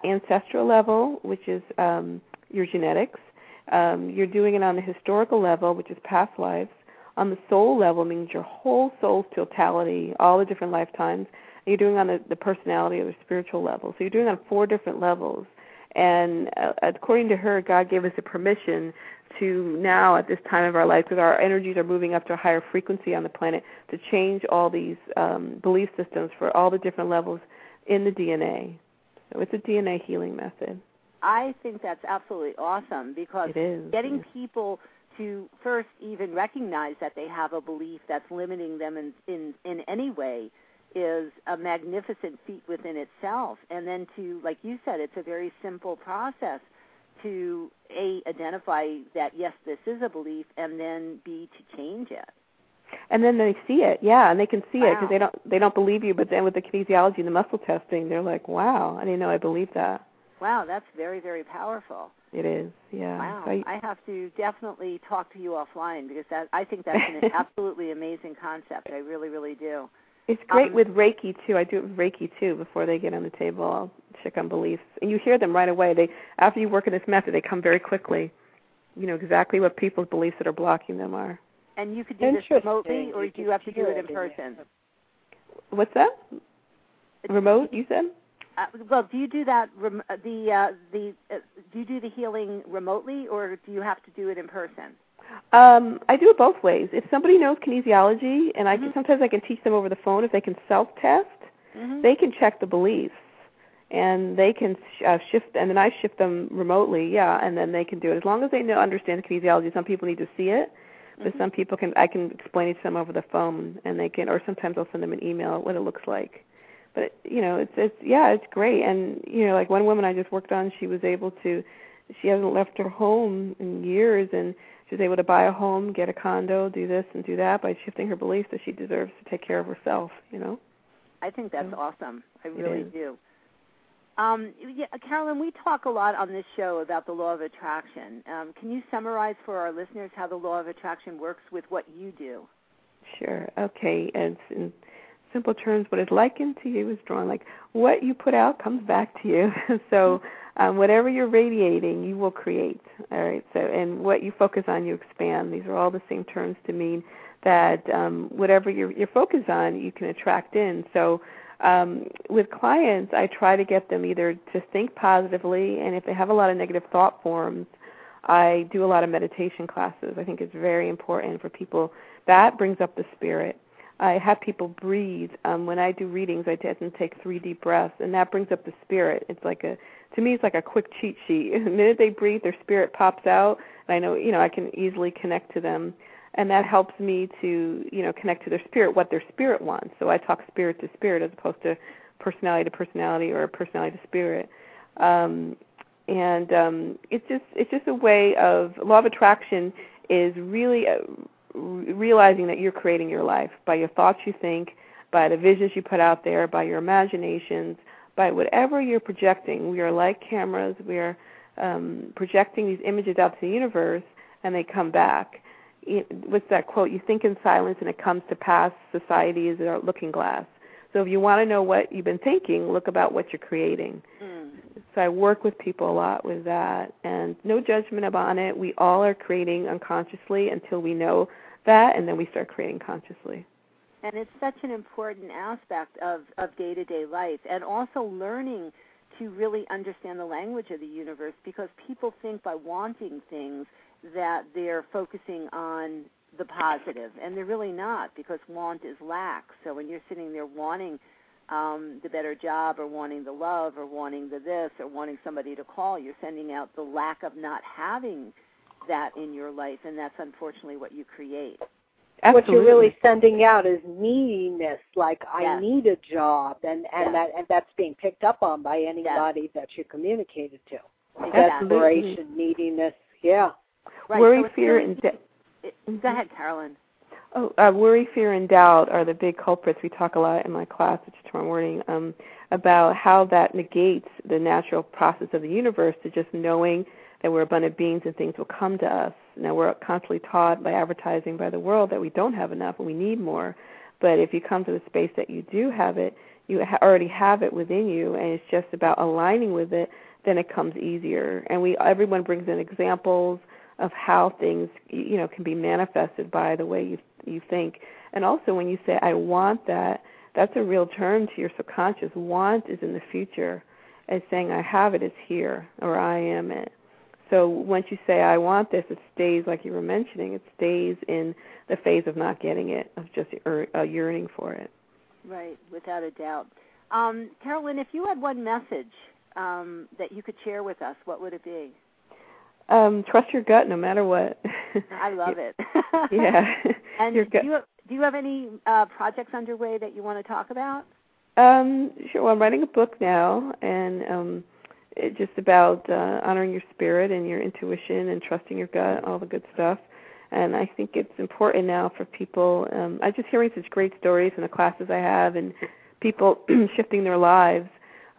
G: ancestral level which is um your genetics. Um you're doing it on the historical level which is past lives. On the soul level means your whole soul's totality all the different lifetimes. And you're doing on the, the personality or the spiritual level. So you're doing it on four different levels and uh, according to her god gave us the permission to now at this time of our life because our energies are moving up to a higher frequency on the planet to change all these um, belief systems for all the different levels in the DNA. So it's a DNA healing method.
C: i think that's absolutely awesome because getting
G: yes.
C: people to first even recognize that they have a belief that's limiting them in in in any way is a magnificent feat within itself. And then to like you said it's a very simple process to a identify that yes this is a belief and then b to change it.
G: And then they see it, yeah, and they can see it because they don't they don't believe you. But then with the kinesiology and the muscle testing, they're like, "Wow, I didn't know I believed that."
C: wow that's very very powerful.
G: It is, yeah.
C: wow.
G: So I-
C: i have to definitely talk to you offline because that i think that's an absolutely amazing concept. I really really do
G: It's great
C: Um,
G: with Reiki too. I do it with Reiki too. Before they get on the table, I'll check on beliefs, and you hear them right away. They after you work in this method, they come very quickly. You know exactly what people's beliefs that are blocking them are.
C: and you could do this remotely or
D: You
C: do you have to do it in person
G: What's that? Remote? You said?
C: uh, well do you do that rem- uh, the uh, the uh, do you do the healing remotely or do you have to do it in person
G: Um, I do it both ways. If somebody knows kinesiology, and I
C: Mhm.
G: sometimes I can teach them over the phone if they can self-test,
C: mm-hmm.
G: they can check the beliefs, and they can uh, shift, and then I shift them remotely. Yeah, and then they can do it as long as they know understand kinesiology. Some people need to see it, but
C: Mhm.
G: some people can. I can explain it to them over the phone, and they can, or sometimes I'll send them an email what it looks like. But it, you know, it's it's yeah, it's great. And you know, like one woman I just worked on, she was able to. She hasn't left her home in years, and she was able to buy a home, get a condo, do this and do that by shifting her beliefs that she deserves to take care of herself. You know.
C: I think that's
G: Yeah.
C: awesome. I really do. Um, yeah, Carolyn, we talk a lot on this show about the law of attraction. Um, can you summarize for our listeners how the law of attraction works with what you do?
G: Sure. Okay. And in simple terms, what is likened to you is drawn. Like what you put out comes back to you. so um, whatever you're radiating, you will create. All right. So and what you focus on, you expand. These are all the same terms to mean that um, whatever you're, you're focused on, you can attract in. So um, with clients, I try to get them either to think positively, and if they have a lot of negative thought forms, I do a lot of meditation classes. I think it's very important for people. That brings up the spirit. I have people breathe. Um, when I do readings, I tend to take three deep breaths, and that brings up the spirit. It's like a, to me, it's like a quick cheat sheet. the minute they breathe, their spirit pops out, and I know, you know, I can easily connect to them, and that helps me to, you know, connect to their spirit, what their spirit wants. So I talk spirit to spirit as opposed to personality to personality or personality to spirit. Um, and um, it's just it's just a way of law of attraction is really a, realizing that you're creating your life by your thoughts you think, by the visions you put out there, by your imaginations, by whatever you're projecting. We are like cameras. We are um, projecting these images out to the universe, and they come back. What's that quote? You think in silence, and it comes to pass. Society is a looking glass. So if you want to know what you've been thinking, look about what you're creating. Mm. So I work with people a lot with that, and no judgment about it. We all are creating unconsciously until we know that, and then we start creating consciously.
C: And it's such an important aspect of of day to day life, and also learning to really understand the language of the universe because people think by wanting things that they're focusing on the positive, and they're really not because want is lack. So when you're sitting there wanting um, the better job or wanting the love or wanting the this or wanting somebody to call, you're sending out the lack of not having that in your life, and that's unfortunately what you create.
D: Absolutely. What you're really sending out is neediness, like I yes. need a job, and and yes. that and that's being picked up on by anybody yes. that you communicated to. Desperation, neediness, yeah.
G: Right. Worry, so fear, and de-
C: Go ahead, Carolyn.
G: Oh, uh, worry, fear, and doubt are the big culprits. We talk a lot in my class, which is tomorrow morning, um, about how that negates the natural process of the universe to just knowing that we're abundant beings and things will come to us. Now, we're constantly taught by advertising by the world that we don't have enough and we need more. But if you come to the space that you do have it, you ha- already have it within you, and it's just about aligning with it, then it comes easier. And we everyone brings in examples of how things you know can be manifested by the way you you think. And also when you say I want that, that's a real term to your subconscious. Want is in the future. As saying I have it" it is here or I am it. So once you say I want this, it stays like you were mentioning. It stays in the phase of not getting it, of just uh, yearning for it.
C: Right, without a doubt. Um, Carolyn, if you had one message um, that you could share with us, what would it be?
G: Um, trust your gut no matter what.
C: I love it.
G: yeah.
C: and do you do you have any uh, projects underway that you want to talk about?
G: Um, sure. Well, I'm writing a book now, and um, it's just about uh, honoring your spirit and your intuition and trusting your gut, all the good stuff. And I think it's important now for people. Um, I'm just hearing such great stories in the classes I have, and people shifting their lives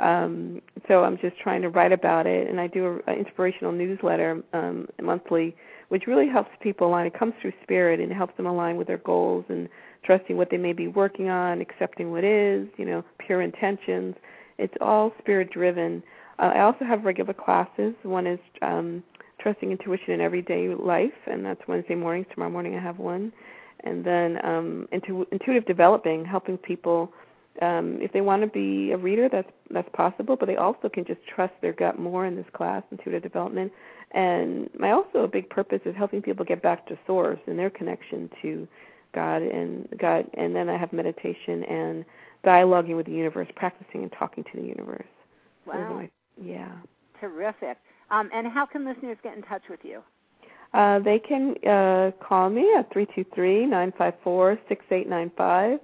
G: um, so I'm just trying to write about it, and I do an inspirational newsletter um, monthly, which really helps people align. It comes through spirit and helps them align with their goals and trusting what they may be working on, accepting what is, you know, pure intentions. It's all spirit driven. Uh, I also have regular classes. One is um, trusting intuition in everyday life, and that's Wednesday mornings. Tomorrow morning I have one, and then um, intu- intuitive developing, helping people um, if they want to be a reader, that's that's possible, but they also can just trust their gut more in this class, intuitive development. And my also a big purpose is helping people get back to source and their connection to God and God. And then I have meditation and dialoguing with the universe, practicing and talking to the universe.
C: Wow.
G: My, yeah.
C: Terrific. Um, and how can listeners get in touch with you?
G: Uh, they can uh, call me at three two three nine five four six eight nine five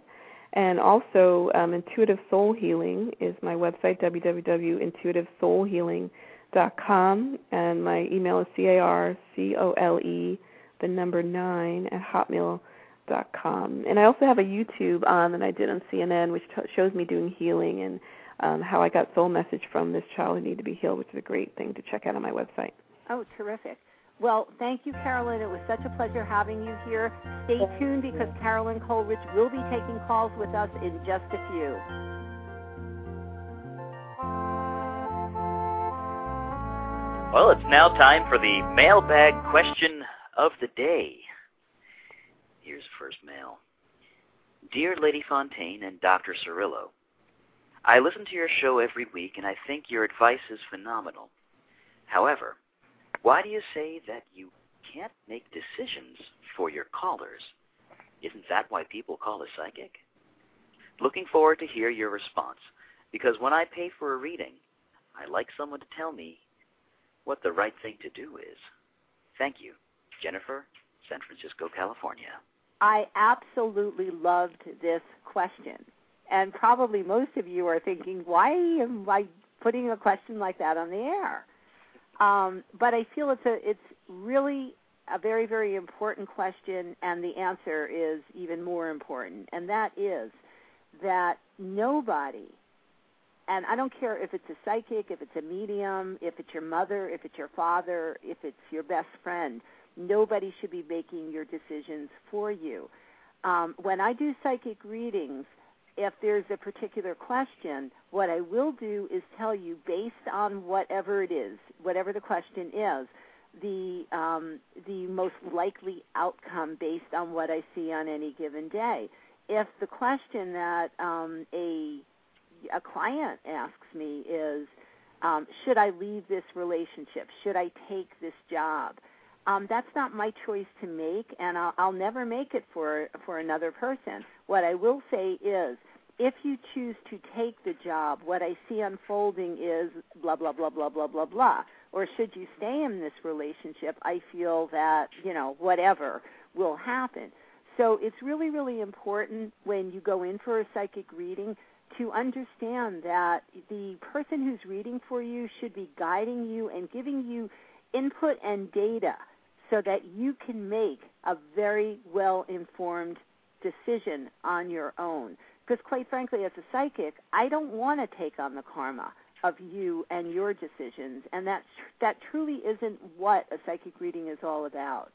G: and also, um, Intuitive Soul Healing is my website, www.intuitivesoulhealing.com, and my email is C-A-R-C-O-L-E, the number 9, at hotmail.com. And I also have a YouTube on that I did on CNN, which t- shows me doing healing and um, how I got soul message from this child who needed to be healed, which is a great thing to check out on my website.
C: Oh, terrific. Well, thank you, Carolyn. It was such a pleasure having you here. Stay tuned because Carolyn Coleridge will be taking calls with us in just a few.
B: Well, it's now time for the mailbag question of the day. Here's the first mail. Dear Lady Fontaine and Dr. Cirillo, I listen to your show every week and I think your advice is phenomenal. However, Why do you say that you can't make decisions for your callers? Isn't that why people call a psychic? Looking forward to hear your response, because when I pay for a reading, I like someone to tell me what the right thing to do is. Thank you. Jennifer, San Francisco, California.
C: I absolutely loved this question. And probably most of you are thinking, why am I putting a question like that on the air? Um, but I feel it's a it's really a very very important question, and the answer is even more important, and that is that nobody, and I don't care if it's a psychic, if it's a medium, if it's your mother, if it's your father, if it's your best friend, nobody should be making your decisions for you. Um, when I do psychic readings, if there's a particular question, what I will do is tell you based on whatever it is, whatever the question is, the um, the most likely outcome based on what I see on any given day. If the question that um, a a client asks me is, um, should I leave this relationship? Should I take this job? Um, that's not my choice to make, and I'll, I'll never make it for for another person. What I will say is, if you choose to take the job, what I see unfolding is blah blah blah blah blah blah blah. Or should you stay in this relationship, I feel that you know whatever will happen. So it's really really important when you go in for a psychic reading to understand that the person who's reading for you should be guiding you and giving you input and data so that you can make a very well informed decision on your own. Because, quite frankly, as a psychic, I don't want to take on the karma of you and your decisions, and that that truly isn't what a psychic reading is all about.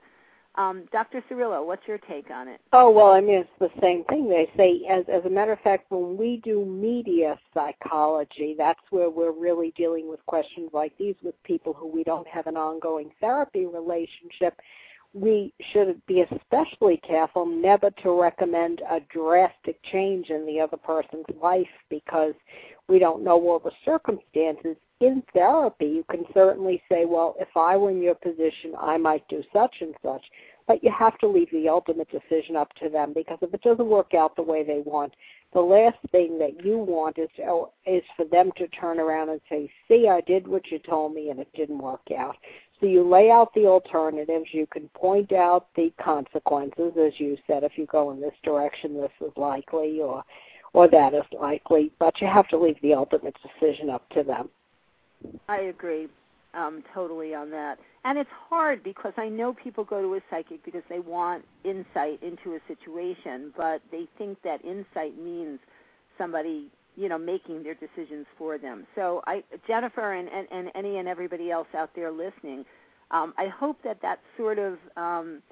C: Um, Dr. Cirillo, what's your take on it?
D: Oh well, I mean it's the same thing. They say, as as a matter of fact, when we do media psychology, that's where we're really dealing with questions like these with people who we don't have an ongoing therapy relationship. We should be especially careful never to recommend a drastic change in the other person's life because we don't know all the circumstances. In therapy, you can certainly say, well, if I were in your position, I might do such and such. But you have to leave the ultimate decision up to them because if it doesn't work out the way they want, the last thing that you want is to, is for them to turn around and say, "See, I did what you told me and it didn't work out." So you lay out the alternatives. You can point out the consequences, as you said. If you go in this direction, this is likely, or or that is likely. But you have to leave the ultimate decision up to them.
C: I agree um, totally on that. And it's hard because I know people go to a psychic because they want insight into a situation, but they think that insight means somebody, you know, making their decisions for them. So I, Jennifer, and, and, and any and everybody else out there listening, um, I hope that that sort of um,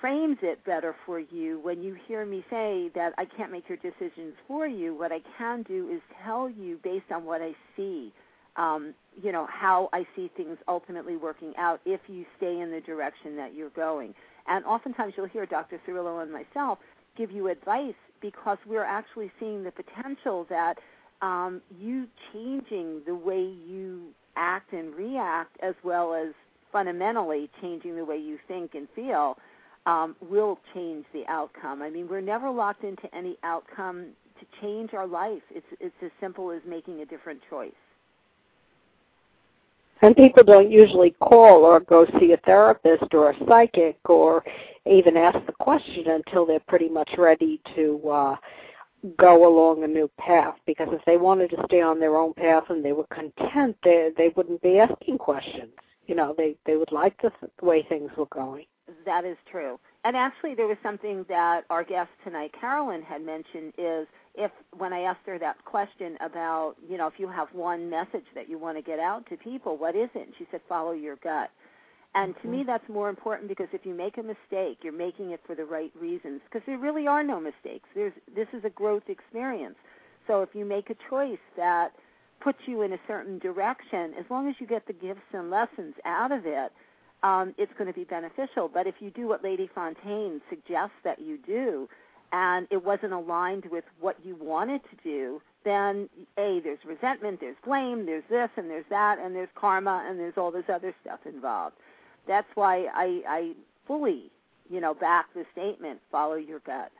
C: frames it better for you when you hear me say that I can't make your decisions for you. What I can do is tell you based on what I see um, you know how I see things ultimately working out if you stay in the direction that you're going. And oftentimes you'll hear Dr. Cirillo and myself give you advice because we're actually seeing the potential that um, you changing the way you act and react, as well as fundamentally changing the way you think and feel, um, will change the outcome. I mean, we're never locked into any outcome to change our life. It's it's as simple as making a different choice.
D: And people don't usually call or go see a therapist or a psychic or even ask the question until they're pretty much ready to uh, go along a new path. Because if they wanted to stay on their own path and they were content, they they wouldn't be asking questions. You know, they they would like the, the way things were going.
C: That is true. And actually, there was something that our guest tonight, Carolyn, had mentioned is if when I asked her that question about, you know, if you have one message that you want to get out to people, what is it? And she said, follow your gut. And mm-hmm. to me, mm-hmm. that's more important because if you make a mistake, you're making it for the right reasons. Because there really are no mistakes. There's this is a growth experience. So if you make a choice that puts you in a certain direction, as long as you get the gifts and lessons out of it, um, it's going to be beneficial. But if you do what Lady Fontaine suggests that you do, and it wasn't aligned with what you wanted to do, then a there's resentment, there's blame, there's this and there's that, and there's karma, and there's all this other stuff involved. That's why I I fully you know back the statement, follow your gut.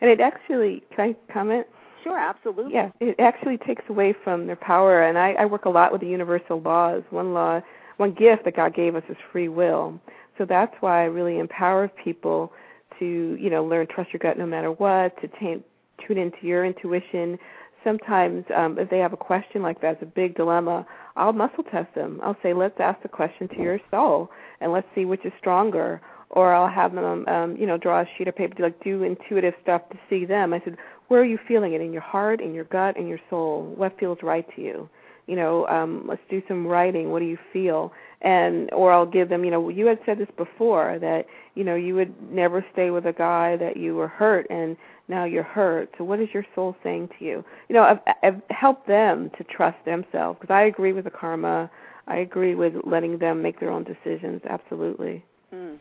G: And it actually, can I comment?
C: Sure, absolutely.
G: Yeah, it actually takes away from their power. And I, I work a lot with the universal laws. One law, one gift that God gave us is free will. So that's why I really empower people to, you know, learn trust your gut no matter what, to t- tune into your intuition. Sometimes, um, if they have a question like that, it's a big dilemma. I'll muscle test them. I'll say, let's ask the question to your soul, and let's see which is stronger or I'll have them, um, you know, draw a sheet of paper like do intuitive stuff to see them. I said, where are you feeling it in your heart, in your gut, in your soul? What feels right to you? You know, um, let's do some writing. What do you feel? And or I'll give them, you know, you had said this before that you know you would never stay with a guy that you were hurt, and now you're hurt. So what is your soul saying to you? You know, I've, I've helped them to trust themselves because I agree with the karma. I agree with letting them make their own decisions. Absolutely.
C: Mm.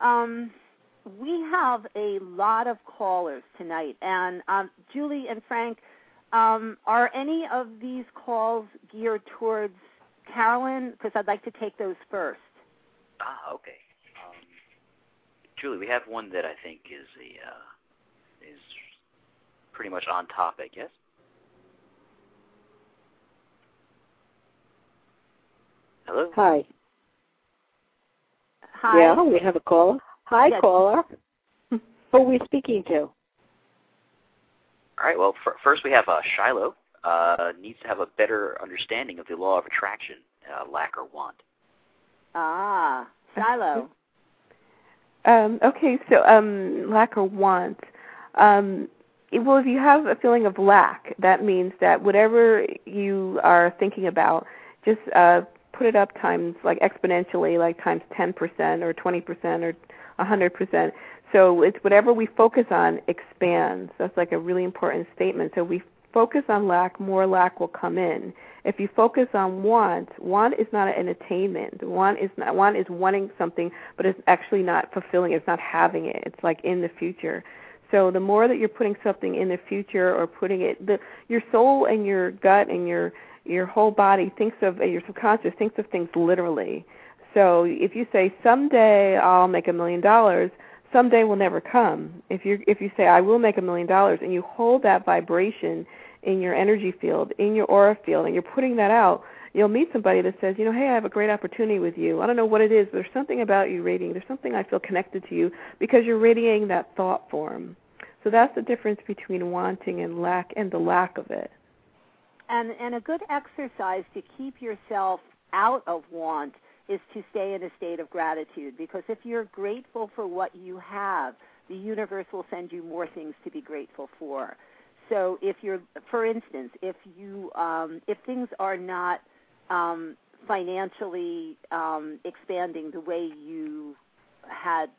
C: Um, we have a lot of callers tonight, and um, Julie and Frank, um, are any of these calls geared towards Carolyn? Because I'd like to take those first.
B: Ah, okay. Julie, we have one that I think is a uh, is pretty much on topic. Yes. Hello.
D: Hi.
C: Hi.
D: Yeah, we have a caller. Hi,
C: Yes.
D: caller. Who are we speaking to?
B: All right. Well, f- first we have uh, Shiloh. Uh, needs to have a better understanding of the law of attraction, uh, lack or want.
C: Ah, Shiloh.
G: Um, okay, so um, lack or want. Um, well, if you have a feeling of lack, that means that whatever you are thinking about, just uh, put it up times like exponentially, like times 10% or 20% or 100%. So it's whatever we focus on expands. That's like a really important statement. So we focus on lack, more lack will come in. If you focus on want, want is not an attainment. Want is not want is wanting something, but it's actually not fulfilling. It's not having it. It's like in the future. So the more that you're putting something in the future or putting it, the your soul and your gut and your your whole body thinks of your subconscious thinks of things literally. So if you say someday I'll make a million dollars, someday will never come. If you if you say I will make a million dollars and you hold that vibration in your energy field, in your aura field and you're putting that out, you'll meet somebody that says, you know, hey, I have a great opportunity with you. I don't know what it is, but there's something about you radiating. There's something I feel connected to you because you're radiating that thought form. So that's the difference between wanting and lack and the lack of it.
C: And and a good exercise to keep yourself out of want is to stay in a state of gratitude because if you're grateful for what you have, the universe will send you more things to be grateful for. So if you're for instance, if you um if things are not um financially um expanding the way you had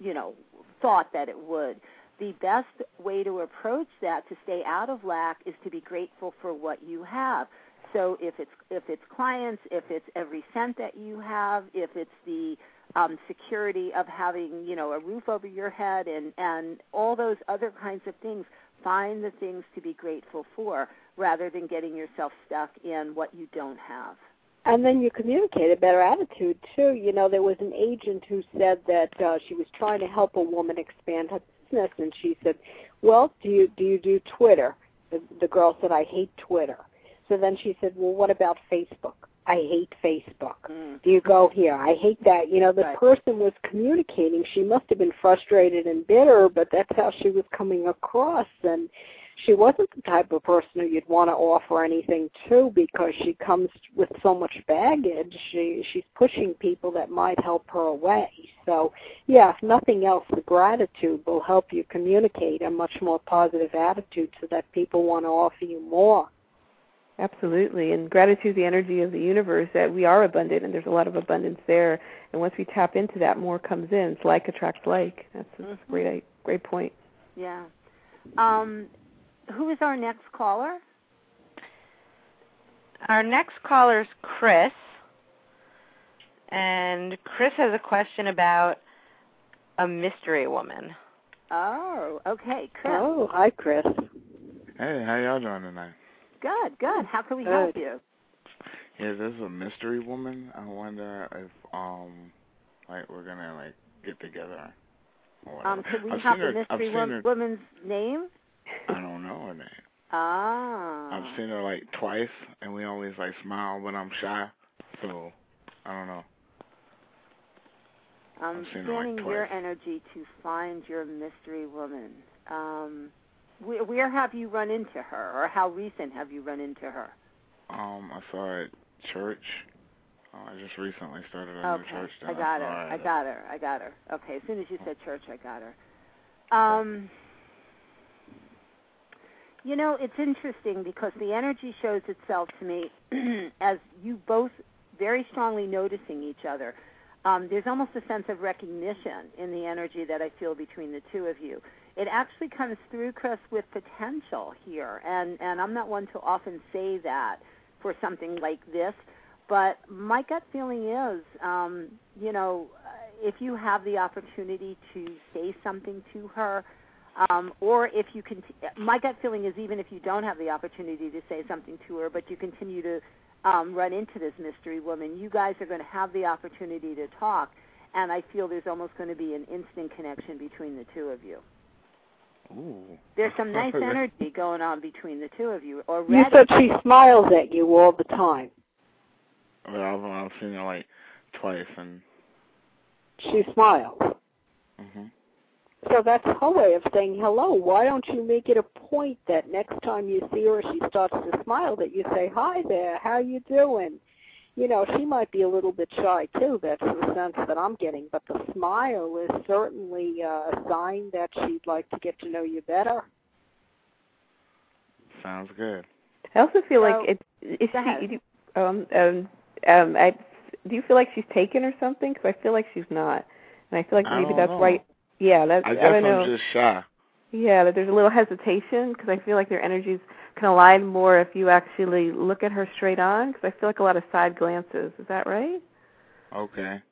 C: you know thought that it would, the best way to approach that to stay out of lack is to be grateful for what you have. So if it's if it's clients, if it's every cent that you have, if it's the um, security of having you know a roof over your head and and all those other kinds of things, find the things to be grateful for rather than getting yourself stuck in what you don't have.
D: And then you communicate a better attitude too. You know, there was an agent who said that uh, she was trying to help a woman expand her business, and she said, "Well, do you do you do Twitter?" The, the girl said, "I hate Twitter." So then she said, "Well, what about Facebook?" I hate Facebook.
C: Mm.
D: Do you go here? I hate that. You know, the
C: Right.
D: person was communicating. She must have been frustrated and bitter, but that's how she was coming across. And she wasn't the type of person who you'd want to offer anything to because she comes with so much baggage. She she's pushing people that might help her away. So, yeah, if nothing else, the gratitude will help you communicate a much more positive attitude so that people want to offer you more.
G: Absolutely. And gratitude, the energy of the universe, that we are abundant and there's a lot of abundance there. And once we tap into that, more comes in. It's like attracts like. That's a
C: Mhm.
G: great, great point.
C: Yeah. Um, who is our next caller?
A: Our next caller is Chris. And Chris has a question about a mystery woman.
C: Oh, okay, Chris.
D: Oh, hi, Chris.
H: Hey, how y'all doing tonight?
C: Good, good. How can we
D: Good.
C: help you?
H: Yeah, this is a mystery woman. I wonder if um like we're gonna like get together.
C: Um, could we
H: I've
C: have the
H: her,
C: mystery
H: seen
C: wom-
H: her,
C: woman's name?
H: I don't know her name.
C: Ah.
H: I've seen her like twice, and we always like smile, but I'm shy, so I don't know.
C: I'm
H: I've seen her, like,
C: scanning your energy to find your mystery woman. Um, where, where have you run into her, or how recent have you run into her?
H: Um, I saw her at church. Uh, I just recently started a new
C: Okay,
H: church.
C: I got her.
H: her
C: I got her. I got her. Okay, as soon as you said church, I got her. Um, you know, it's interesting because the energy shows itself to me as you both very strongly noticing each other. Um, there's almost a sense of recognition in the energy that I feel between the two of you. It actually comes through, Chris, with potential here, and and I'm not one to often say that for something like this, but my gut feeling is, um, you know, if you have the opportunity to say something to her, um, or if you can, my gut feeling is even if you don't have the opportunity to say something to her, but you continue to um, run into this mystery woman, you guys are going to have the opportunity to talk, and I feel there's almost going to be an instant connection between the two of you.
H: Ooh.
C: There's some nice energy going on between the two of you already.
D: You said she smiles at you all the time.
H: Well, I've, I've seen her like twice, and
D: She smiles.
H: hmm
D: So that's her way of saying hello. Why don't you make it a point that next time you see her, she starts to smile, that you say, "Hi there, how you doing?" You know, she might be a little bit shy too. That's the sense that I'm getting. But the smile is certainly uh, a sign that she'd like to get to know you better.
H: sounds good.
G: I also feel
C: So-
G: like it's is she do, um um um I do you feel like she's taken or something? Because I feel like she's not, and I feel like maybe that's
H: know.
G: why. Yeah, that's
H: I
G: I, don't
H: I'm
G: know.
H: just shy.
G: Yeah, that there's a little hesitation because I feel like their energies can align more if you actually look at her straight on. Because I feel like a lot of side glances. Is that right?
H: Okay.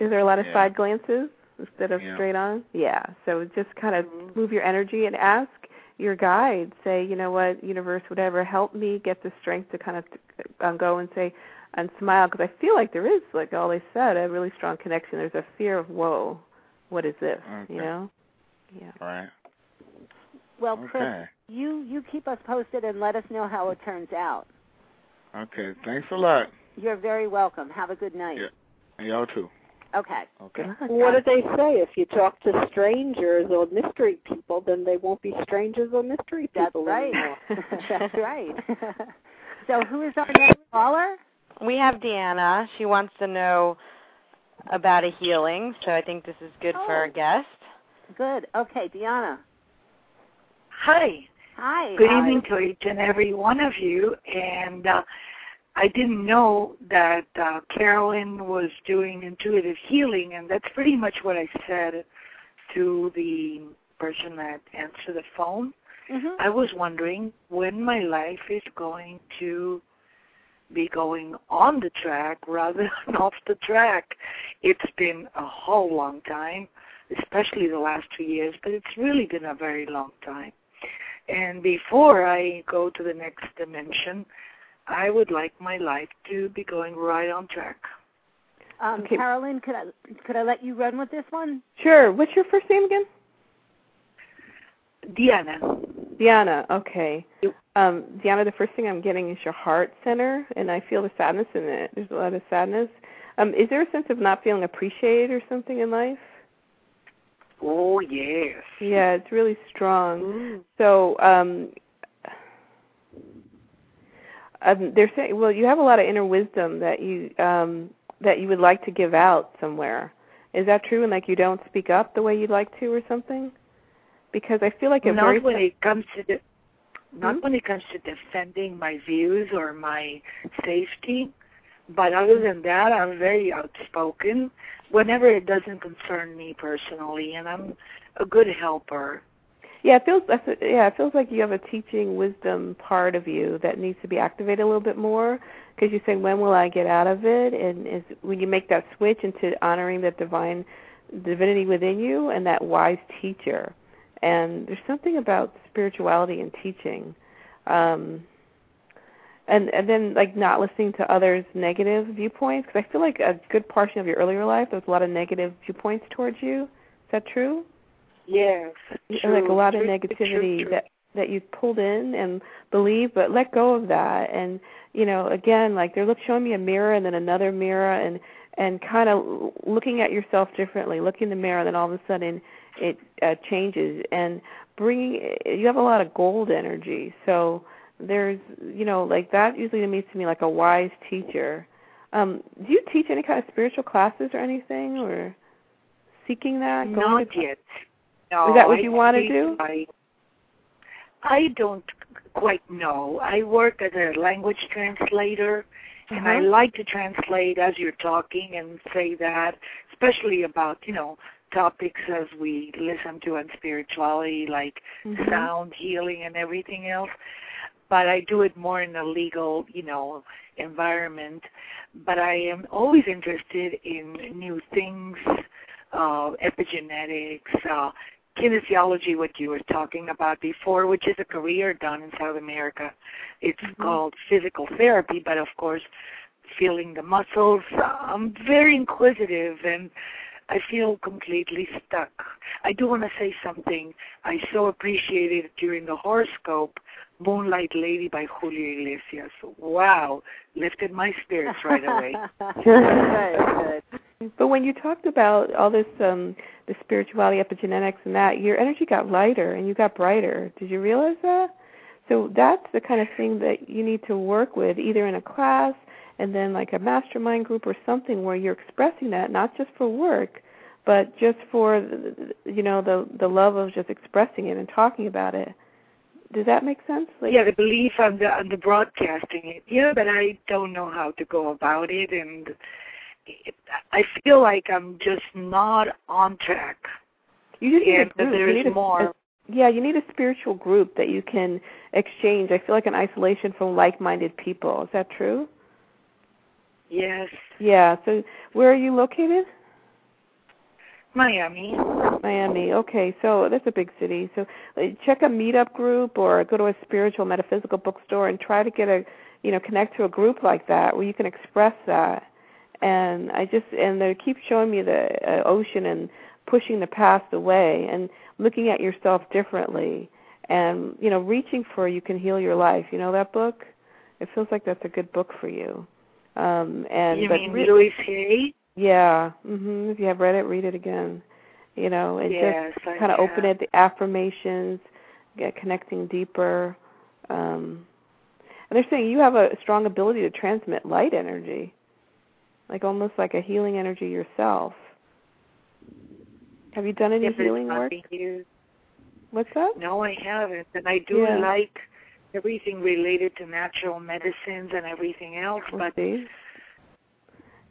G: Is there a lot of
H: Yeah.
G: side glances instead of
H: Yeah.
G: straight on? Yeah. So just kind of
C: Mm-hmm.
G: move your energy and ask your guide. Say, you know what, universe, whatever, help me get the strength to kind of um, go and say and smile because I feel like there is, like all they said, a really strong connection. There's a fear of whoa, what is this?
H: Okay.
G: You know? Yeah.
H: Right.
C: Well, Chris,
H: Okay.
C: you you keep us posted and let us know how it turns out.
H: Okay. Thanks a lot.
C: You're very welcome. Have a good night.
H: Yeah. And y'all too.
C: Okay.
H: Okay.
D: What do they say? If you talk to strangers or mystery people, then they won't be strangers or mystery people.
C: That's
D: right.
C: That's right. so who is our next caller?
A: We have Deanna. She wants to know about a healing, so I think this is good for our
C: Oh.
A: guest.
C: Good. Okay, Deanna.
I: Hi.
C: Hi.
I: Good evening to each and every one of you. And uh, I didn't know that uh, Carolyn was doing intuitive healing, and that's pretty much what I said to the person that answered the phone.
C: Mhm.
I: I was wondering when my life is going to be going on the track rather than off the track. It's been a whole long time, especially the last two years, but it's really been a very long time. And before I go to the next dimension, I would like my life to be going right on track.
C: Um,
G: Okay.
C: Carolyn, could I could I let you run with this one?
G: Sure. What's your first name again?
I: Diana,
G: Diana. Okay.
I: Yep.
G: Um, Diana, the first thing I'm getting is your heart center, and I feel the sadness in it. There's a lot of sadness. Um, is there a sense of not feeling appreciated or something in life?
I: Oh yes.
G: Yeah, it's really strong.
D: Mm.
G: So, um, um, they're saying, well, you have a lot of inner wisdom that you um, that you would like to give out somewhere. Is that true? And like you don't speak up the way you'd like to, or something? Because I feel like a
I: not when it comes to the, not
G: Hmm?
I: when it comes to defending my views or my safety, but other than that, I'm very outspoken whenever it doesn't concern me personally, and I'm a good helper.
G: Yeah, it feels yeah, it feels like you have a teaching wisdom part of you that needs to be activated a little bit more because you say when will I get out of it and is when you make that switch into honoring that divine divinity within you and that wise teacher. And there's something about spirituality and teaching Um, and and then like not listening to others' negative viewpoints because I feel like a good portion of your earlier life there was a lot of negative viewpoints towards you. Is that true?
I: Yes.
G: True, like a lot
I: true,
G: of negativity
I: true,
G: that that you pulled in and believe, but let go of that. And you know, again, like they're look, showing me a mirror and then another mirror, and and kind of looking at yourself differently. Looking in the mirror, and then all of a sudden it uh, changes. And bringing, you have a lot of gold energy, so there's, you know, like that usually means to me like a wise teacher. Um, do you teach any kind of spiritual classes or anything, or seeking that? Going
I: Not yet. No.
G: Is that what
I: I
G: you want to do?
I: I, I don't quite know. I work as a language translator, and I
G: Uh-huh.
I: like to translate as you're talking and say that, especially about you know topics as we listen to on spirituality, like
G: Mhm.
I: sound healing and everything else. But I do it more in a legal, you know, environment. But I am always interested in new things, uh, epigenetics, uh, kinesiology, what you were talking about before, which is a career done in South America. It's
G: Mhm.
I: called physical therapy, but of course, feeling the muscles. I'm very inquisitive and I feel completely stuck. I do want to say something. I so appreciated during the horoscope, Moonlight Lady by Julio Iglesias. Wow, lifted my spirits right away.
C: good, good.
G: But when you talked about all this, um, the spirituality, epigenetics, and that, your energy got lighter and you got brighter. Did you realize that? So that's the kind of thing that you need to work with, either in a class and then like a mastermind group or something where you're expressing that, not just for work, but just for you know the the love of just expressing it and talking about it. Does that make sense? Like,
I: yeah, the belief on the on the broadcasting it. Yeah, but I don't know how to go about it, and it, I feel like I'm just not on track.
G: You just need a group. Need a,
I: more.
G: a- yeah, you need a spiritual group that you can exchange. I feel like an isolation from like-minded people. Is that true?
I: yes,
G: Yeah. So where are you located?
I: Miami.
G: Miami. Okay, so that's a big city. So uh, check a meetup group or go to a spiritual metaphysical bookstore and try to get a, you know, connect to a group like that where you can express that. And I just and they keep showing me the uh, ocean and pushing the past away and looking at yourself differently and you know reaching for you can heal your life. You know that book? It feels like that's a good book for you. Um and
I: you
G: but
I: mean
G: re-
I: Louise Hay?
G: Yeah. Mhm. If you have read it, read it again. You know, and
I: Yes,
G: just kind of open it, the affirmations, get connecting deeper. Um and they're saying you have a strong ability to transmit light energy. Like almost like a healing energy yourself. Have you done any
I: Yeah,
G: healing work? What's that?
I: No, I haven't, and I do
G: Yeah.
I: like everything related to natural medicines and everything else. But.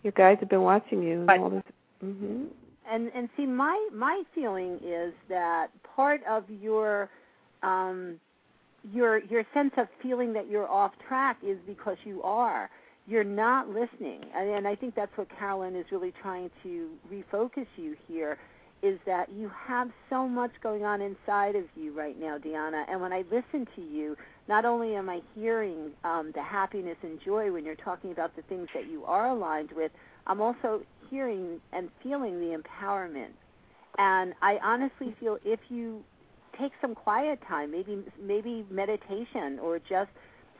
G: Your guys have been watching you and all this. Mhm.
C: and and see my my feeling is that part of your um your your sense of feeling that you're off track is because you are you're not listening and, and i think that's what carolyn is really trying to refocus you here is that you have so much going on inside of you right now deanna and when i listen to you not only am i hearing um, the happiness and joy when you're talking about the things that you are aligned with i'm also hearing and feeling the empowerment. And I honestly feel if you take some quiet time, maybe maybe meditation or just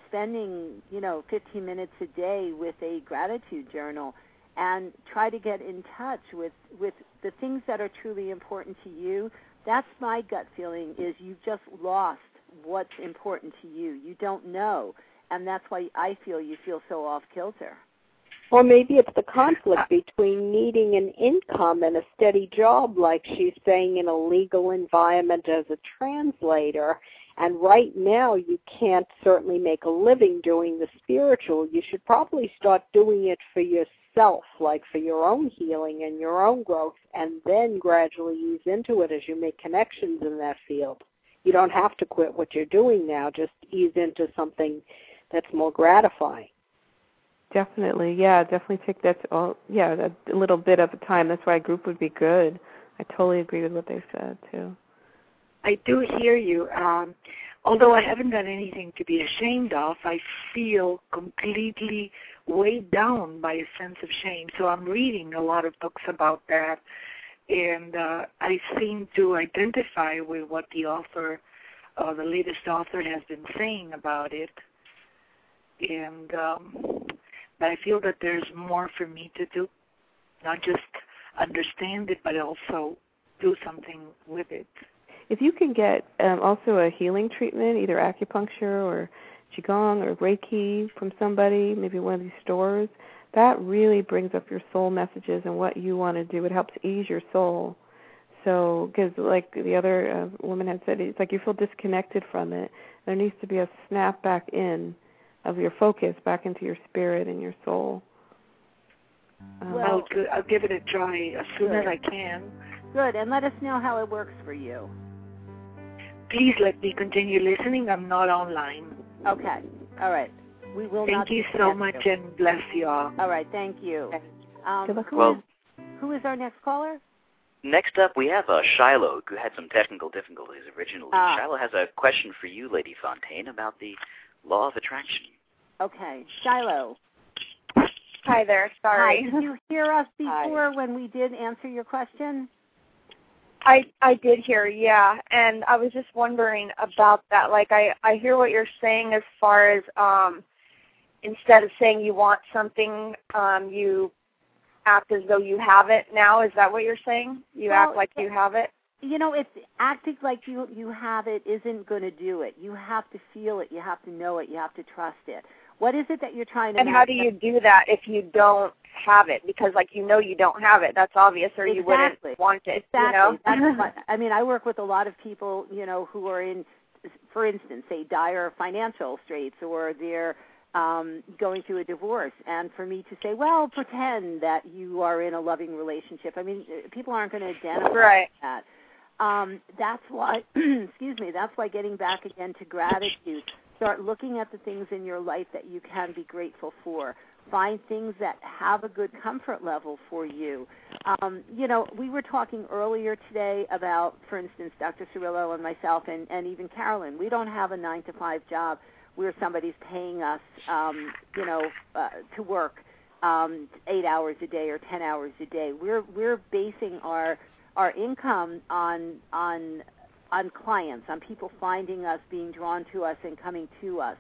C: spending, you know, 15 minutes a day with a gratitude journal and try to get in touch with with the things that are truly important to you, that's my gut feeling is you've just lost what's important to you. You don't know. And that's why I feel you feel so off kilter.
D: Or maybe it's the conflict between needing an income and a steady job, like she's saying, in a legal environment as a translator. And right now, you can't certainly make a living doing the spiritual. You should probably start doing it for yourself, like for your own healing and your own growth, and then gradually ease into it as you make connections in that field. You don't have to quit what you're doing now, just ease into something that's more gratifying.
G: Definitely, yeah, definitely take that. To all, yeah, a little bit of a time. That's why a group would be good. I totally agree with what they said too.
I: I do hear you. Um, although I haven't done anything to be ashamed of, I feel completely weighed down by a sense of shame. So I'm reading a lot of books about that, and uh, I seem to identify with what the author, uh, the latest author, has been saying about it. And um, but I feel that there's more for me to do, not just understand it, but also do something with it.
G: If you can get um, also a healing treatment, either acupuncture or qigong or reiki from somebody, maybe one of these stores, that really brings up your soul messages and what you want to do. It helps ease your soul. So, because like the other uh, woman had said, it's like you feel disconnected from it. There needs to be a snap back in of your focus back into your spirit and your soul.
I: Um, well, I'll, I'll give it a try as soon
C: good.
I: as I can.
C: Good, and let us know how it works for you.
I: Please let me continue listening. I'm not online.
C: Okay. All right. We will
I: Thank you so much
C: you.
I: and bless you all.
C: All right. Thank you. Um, who,
B: well,
C: is, who is our next caller?
B: Next up, we have uh, Shiloh, who had some technical difficulties originally.
C: Ah.
B: Shiloh has a question for you, Lady Fontaine, about the law of attraction.
C: Okay. Shiloh.
J: Hi there. Sorry.
C: Hi. Did you hear us before Hi. when we did answer your question?
J: I I did hear, yeah, and I was just wondering about that. Like I I hear what you're saying as far as um instead of saying you want something, um you act as though you have it now. Is that what you're saying? You
C: well,
J: act like you have it?
C: You know, it's acting like you you have it isn't going to do it. You have to feel it. You have to know it. You have to trust it. What is it that you're trying to?
J: And how do you do that if you don't have it? Because like you know you don't have it. That's obvious, or
C: exactly.
J: you wouldn't want it.
C: Exactly.
J: You know?
C: That's what, I mean, I work with a lot of people, you know, who are in, for instance, say dire financial straits, or they're um going through a divorce. And for me to say well pretend that you are in a loving relationship. I mean people aren't going to identify
J: right.
C: that. Um that's why excuse me that's why getting back again to gratitude start looking at the things in your life that you can be grateful for. Find things that have a good comfort level for you. Um you know we were talking earlier today about for instance dr cirillo and myself and and even carolyn. We don't have a nine to five job where somebody's paying us, um, you know, uh, to work um, eight hours a day or ten hours a day. We're we're basing our our income on on on clients, on people finding us, being drawn to us, and coming to us.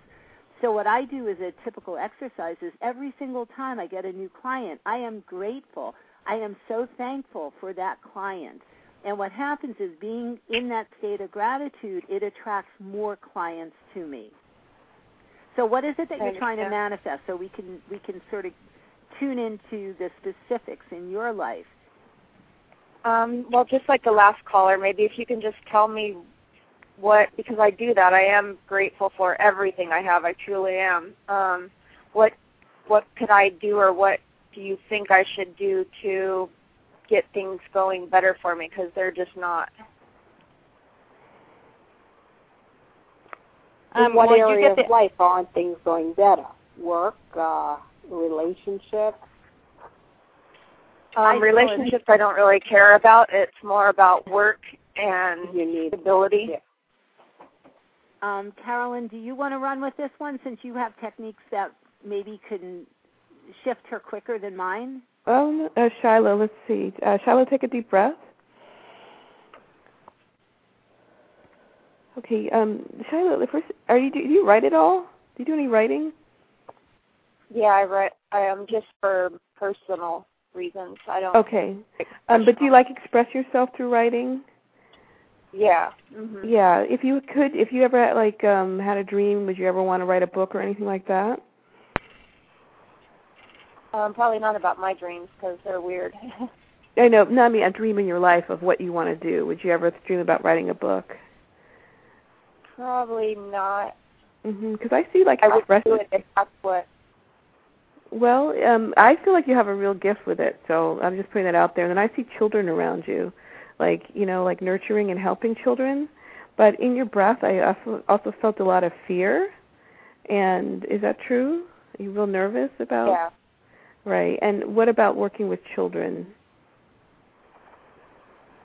C: So what I do as a typical exercise is every single time I get a new client, I am grateful. I am so thankful for that client. And what happens is being in that state of gratitude, it attracts more clients to me. So what is it that you're trying to manifest so we can we can sort of tune into the specifics in your life?
J: Um, well, just like the last caller, maybe if you can just tell me what because I do that. I am grateful for everything I have. I truly am. Um, what what could I do or what do you think I should do to get things going better for me because they're just not. Um,
D: what
J: well, you
D: area
J: get
D: of life aren't things going better? Work, uh, relationships.
J: Um, relationships I don't really care about. It's more about work and
D: You need
J: stability.
D: Yeah.
C: Um, Carolyn, do you want to run with this one since you have techniques that maybe can shift her quicker than mine?
G: Um, uh, Shiloh, let's see. Uh, Shiloh, take a deep breath. Okay, um, Shiloh, the first, are you do you write at all? Do you do any writing?
J: Yeah, I write. I am just for personal reasons. I don't.
G: Okay, um, but do you like express yourself through writing?
J: Yeah. hmm
G: Yeah, if you could, if you ever like um had a dream, would you ever want to write a book or anything like that?
J: Um, probably not about my dreams because they're weird.
G: I know, no, I mean a dream in your life of what you want to do. Would you ever dream about writing a book?
J: Probably not.
G: Mm-hmm. Because I see like
J: I would do it if that's what.
G: Well, um, I feel like you have a real gift with it, so I'm just putting that out there. And then I see children around you, like you know, like nurturing and helping children. But in your breath, I also also felt a lot of fear. And is that true? Are you real nervous about?
J: Yeah.
G: Right. And what about working with children?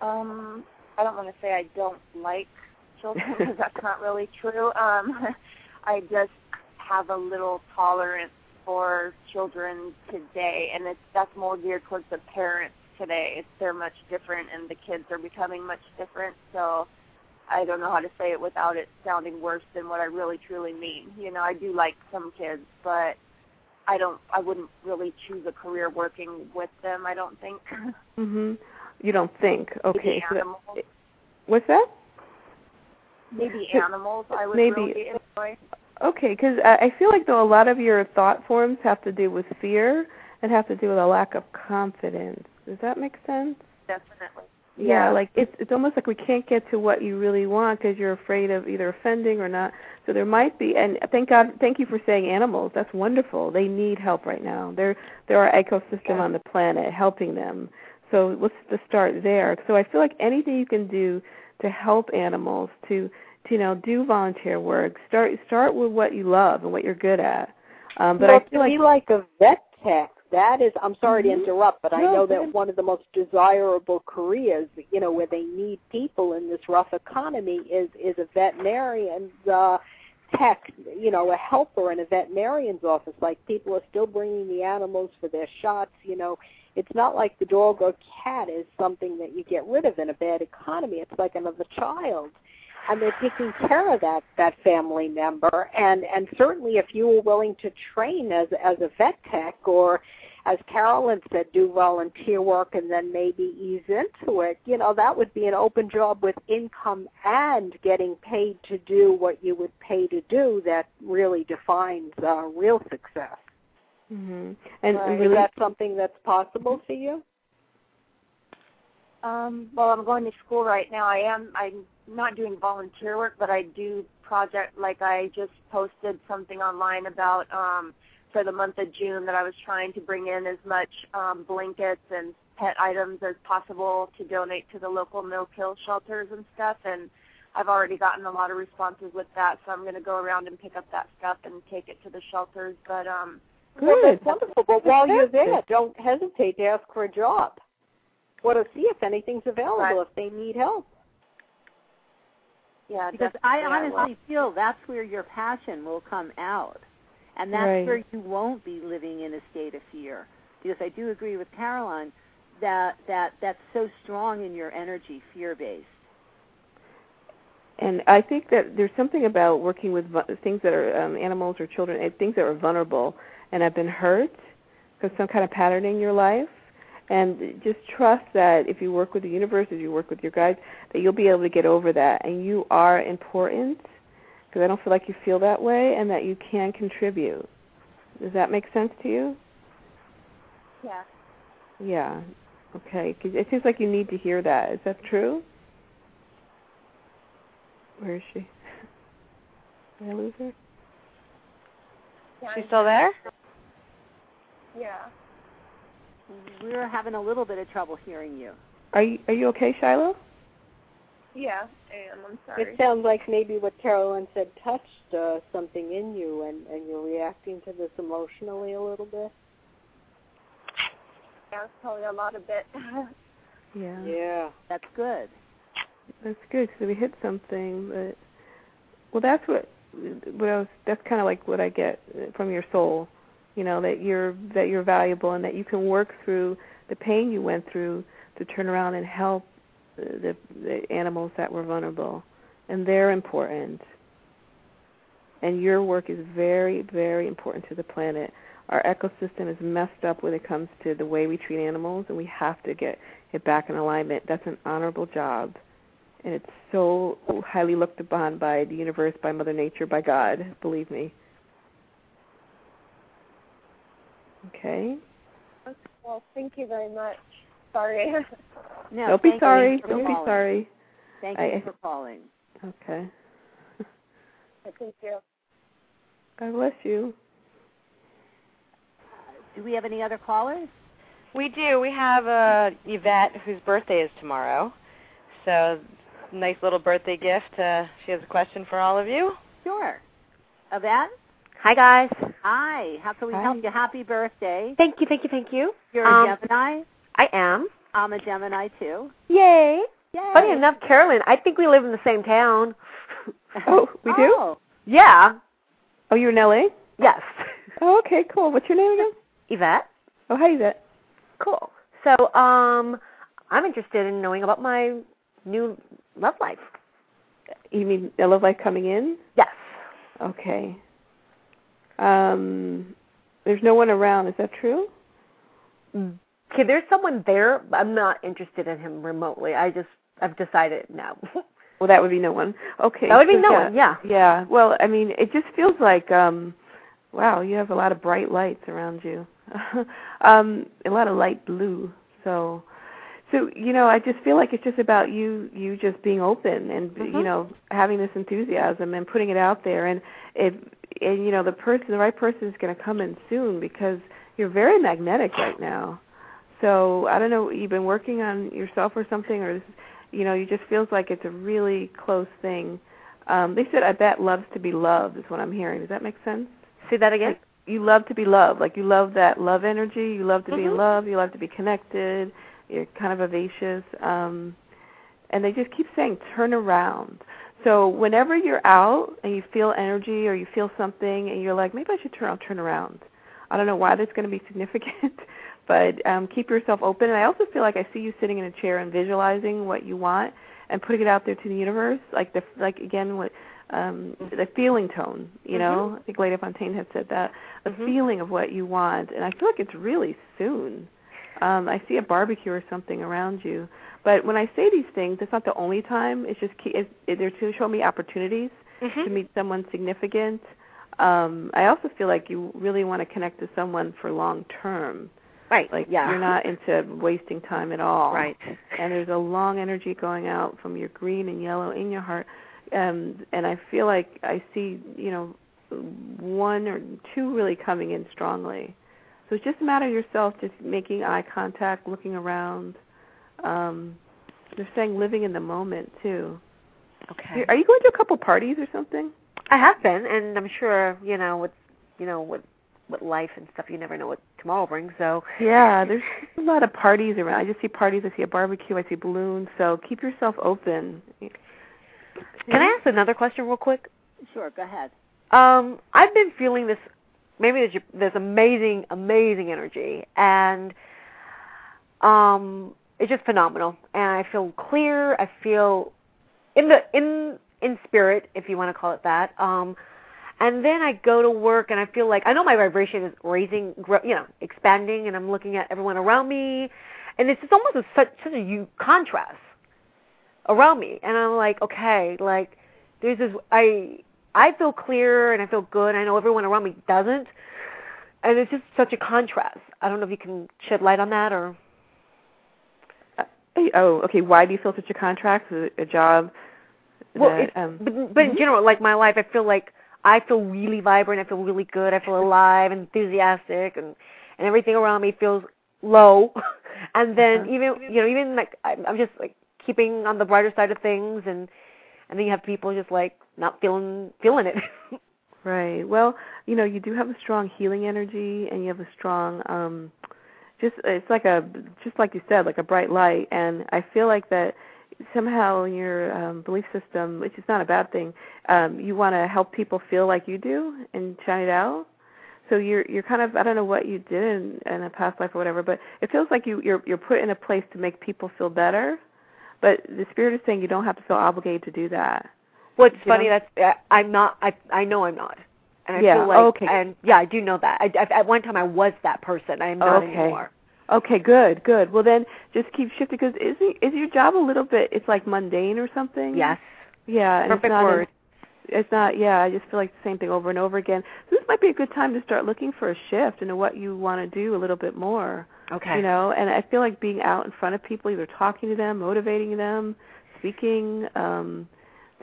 J: Um, I don't want to say I don't like children because that's not really true. Um, I just have a little tolerance for children today, and it's that's more geared towards the parents today. It's they're much different, and the kids are becoming much different. So I don't know how to say it without it sounding worse than what I really truly mean. You know, I do like some kids, but I don't. I wouldn't really choose a career working with them. I don't think.
G: Mhm. You don't think. Okay. So that- what's that?
J: Maybe animals. I would
G: maybe-
J: really enjoy.
G: Okay, because I feel like though a lot of your thought forms have to do with fear and have to do with a lack of confidence. Does that make sense?
J: Definitely.
G: Yeah, like it's it's almost like we can't get to what you really want because you're afraid of either offending or not. So there might be, and thank God, thank you for saying animals. That's wonderful. They need help right now. They're they're our ecosystem on the planet, helping them. So let's just start there. So I feel like anything you can do to help animals to to you know do volunteer work. Start start with what you love and what you're good at. Um, but
D: well,
G: I feel
D: to
G: like
D: be like a vet tech, that is. I'm sorry
G: Mhm.
D: to interrupt, but I know that one of the most desirable careers, you know, where they need people in this rough economy, is is a veterinarian. Uh, tech, you know, a helper in a veterinarian's office. Like people are still bringing the animals for their shots. You know, it's not like the dog or cat is something that you get rid of in a bad economy. It's like another child and they're taking care of that that family member and and certainly if you were willing to train as as a vet tech or as Carolyn said, do volunteer work and then maybe ease into it, you know, that would be an open job with income and getting paid to do what you would pay to do that really defines uh, real success.
G: Mhm. and
J: Right.
D: Is that something that's possible for you?
J: Um, well, I'm going to school right now. I am. I'm not doing volunteer work, but I do project. Like I just posted something online about um, for the month of June that I was trying to bring in as much um, blankets and pet items as possible to donate to the local no-kill shelters and stuff. And I've already gotten a lot of responses with that, so I'm going to go around and pick up that stuff and take it to the shelters. But um,
D: Well,
G: good.
D: that's wonderful. But while you're there, don't hesitate to ask for a job. Or to see if anything's available
J: Right.
D: if they need help.
J: yeah,
C: because I
J: definitely will.
C: honestly feel that's where your passion will come out, and that's
G: Right.
C: where you won't be living in a state of fear. Because I do agree with Carolyn that that that's so strong in your energy, fear based.
G: And I think that there's something about working with things that are um, animals or children, things that are vulnerable and have been hurt because some kind of pattern in your life. And just trust that if you work with the universe, if you work with your guides, that you'll be able to get over that. And you are important because I don't feel like you feel that way, and that you can contribute. Does that make sense to you?
J: Yeah.
G: Yeah. Okay. 'Cause it seems like you need to hear that. Is that true? Where is she? Did I lose her?
J: yeah
A: She's still there?
J: Yeah.
C: We're having a little bit of trouble hearing you.
G: Are you Are you okay, Shiloh?
J: Yeah, I am. I'm sorry.
D: It sounds like maybe what Carolyn said touched uh, something in you, and and you're reacting to this emotionally a little bit.
J: Yeah, probably a lot of it.
G: Yeah.
D: Yeah.
C: That's good.
G: That's good because we hit something. But well, that's what what I was. That's kind of like what I get from your soul. You know that you're that you're valuable and that you can work through the pain you went through to turn around and help the, the animals that were vulnerable, and they're important. And your work is very, very important to the planet. Our ecosystem is messed up when it comes to the way we treat animals, and we have to get it back in alignment. That's an honorable job, and it's so highly looked upon by the universe, by Mother Nature, by God. Believe me. Okay.
J: well, thank you very much. Sorry.
C: No,
G: Don't be sorry. Don't be sorry.
C: Thank
G: I-
C: you for calling.
G: Okay.
J: thank you.
G: God bless you.
C: Do we have any other callers?
A: We do. We have uh, Yvette, whose birthday is tomorrow. So, nice little birthday gift. Uh, she has a question for all of you.
C: Sure. Yvette?
K: Hi guys.
C: Hi. How can we
G: Hi.
C: help you? Happy birthday.
K: Thank you, thank you, thank you.
C: You're a
K: Um,
C: Gemini.
K: I am.
C: I'm a Gemini too.
K: Yay.
C: Yay.
K: Funny enough, Carolyn, I think we live in the same town.
G: Oh, we do?
C: Oh,
K: Yeah.
G: Oh, you're in LA?
K: Yes.
G: Oh, okay, cool. What's your name again?
K: Yvette.
G: Oh, hi, Yvette.
K: Cool. So, um, I'm interested in knowing about my new love life.
G: You mean a love life coming in?
K: Yes.
G: Okay. Um, there's no one around. Is that true?
K: Okay, there's someone there, but I'm not interested in him remotely. I just I've decided no.
G: Well, that would be no one. Okay.
K: That would be
G: so
K: no
G: yeah,
K: one, yeah.
G: Yeah. Well, I mean, it just feels like um wow, you have a lot of bright lights around you. um a lot of light blue. So so you know, I just feel like it's just about you you just being open and
K: Mhm.
G: you know, having this enthusiasm and putting it out there and if and you know, the person the right person is going to come in soon because you're very magnetic right now. So, I don't know, you've been working on yourself or something or this you know, you just feels like it's a really close thing. Um, they said, "Yvette loves to be loved." Is what I'm hearing. Does that make sense?
K: Say that again.
G: Like, you love to be loved. Like you love that love energy. You love to be in love. You love to be connected. You're kind of vivacious. Um, and they just keep saying, "Turn around." So whenever you're out and you feel energy or you feel something and you're like, maybe I should turn I'll turn around. I don't know why that's going to be significant, but um, keep yourself open. And I also feel like I see you sitting in a chair and visualizing what you want and putting it out there to the universe, like the like again what um the feeling tone. You know, I think Lady Fontaine had said that a
K: Mhm.
G: feeling of what you want, and I feel like it's really soon. Um, I see a barbecue or something around you. But when I say these things, it's not the only time. It's just key, it, it, they're to show me opportunities
K: Mhm.
G: to meet someone significant. Um, I also feel like you really want to connect to someone for long term.
K: Right.
G: Like
K: yeah.
G: you're not into wasting time at all.
K: right.
G: And there's a long energy going out from your green and yellow in your heart. Um, and I feel like I see, you know, one or two really coming in strongly. So it's just a matter of yourself just making eye contact, looking around. Um, they're saying living in the moment too.
K: Okay.
G: Are you going to a couple parties or something?
K: I have been, and I'm sure you know with you know with with life and stuff, you never know what tomorrow brings. So
G: Yeah, there's a lot of parties around. I just see parties. I see a barbecue. I see balloons. So keep yourself open.
K: can I ask another question real quick?
C: sure. Go ahead.
K: Um, I've been feeling this. Maybe there's amazing, amazing energy, and um, it's just phenomenal. And I feel clear. I feel in the in in spirit, if you want to call it that. Um, and then I go to work, and I feel like I know my vibration is raising, grow, you know, expanding, and I'm looking at everyone around me, and it's just almost a, such such a huge contrast around me, and I'm like, okay, like there's this I I feel clear and I feel good. I know everyone around me doesn't. And it's just such a contrast. I don't know if you can shed light on that or
G: Oh, okay. Why do you feel such a contrast? Is it a job?
K: well,
G: that, um,
K: but but in general, like my life, I feel like I feel really vibrant. I feel really good. I feel alive, enthusiastic, and and everything around me feels low. and then
G: Uh-huh.
K: even you know even like I'm, I'm just like keeping on the brighter side of things, and and then you have people just like not feeling feeling it.
G: Right. Well, you know, you do have a strong healing energy, and you have a strong, um just it's like a just like you said, like a bright light. And I feel like that somehow in your um, belief system, which is not a bad thing, um, you want to help people feel like you do and shine it out. So you're you're kind of I don't know what you did in, in a past life or whatever, but it feels like you you're you're put in a place to make people feel better. But the spirit is saying you don't have to feel obligated to do that.
K: What's
G: You
K: funny
G: know?
K: that's uh, I'm not I I know I'm not. And I
G: Yeah,
K: feel like
G: okay.
K: and yeah, I do know that. I, I at one time I was that person. I am not
G: Okay.
K: anymore.
G: Okay, good, good. Well, then just keep shifting because is is your job a little bit? It's like mundane or something.
K: Yes.
G: Yeah. And
K: Perfect
G: it's not
K: word.
G: it's not. Yeah. I just feel like the same thing over and over again. So this might be a good time to start looking for a shift into what you want to do a little bit more.
K: Okay.
G: You know, and I feel like being out in front of people, either talking to them, motivating them, speaking, um,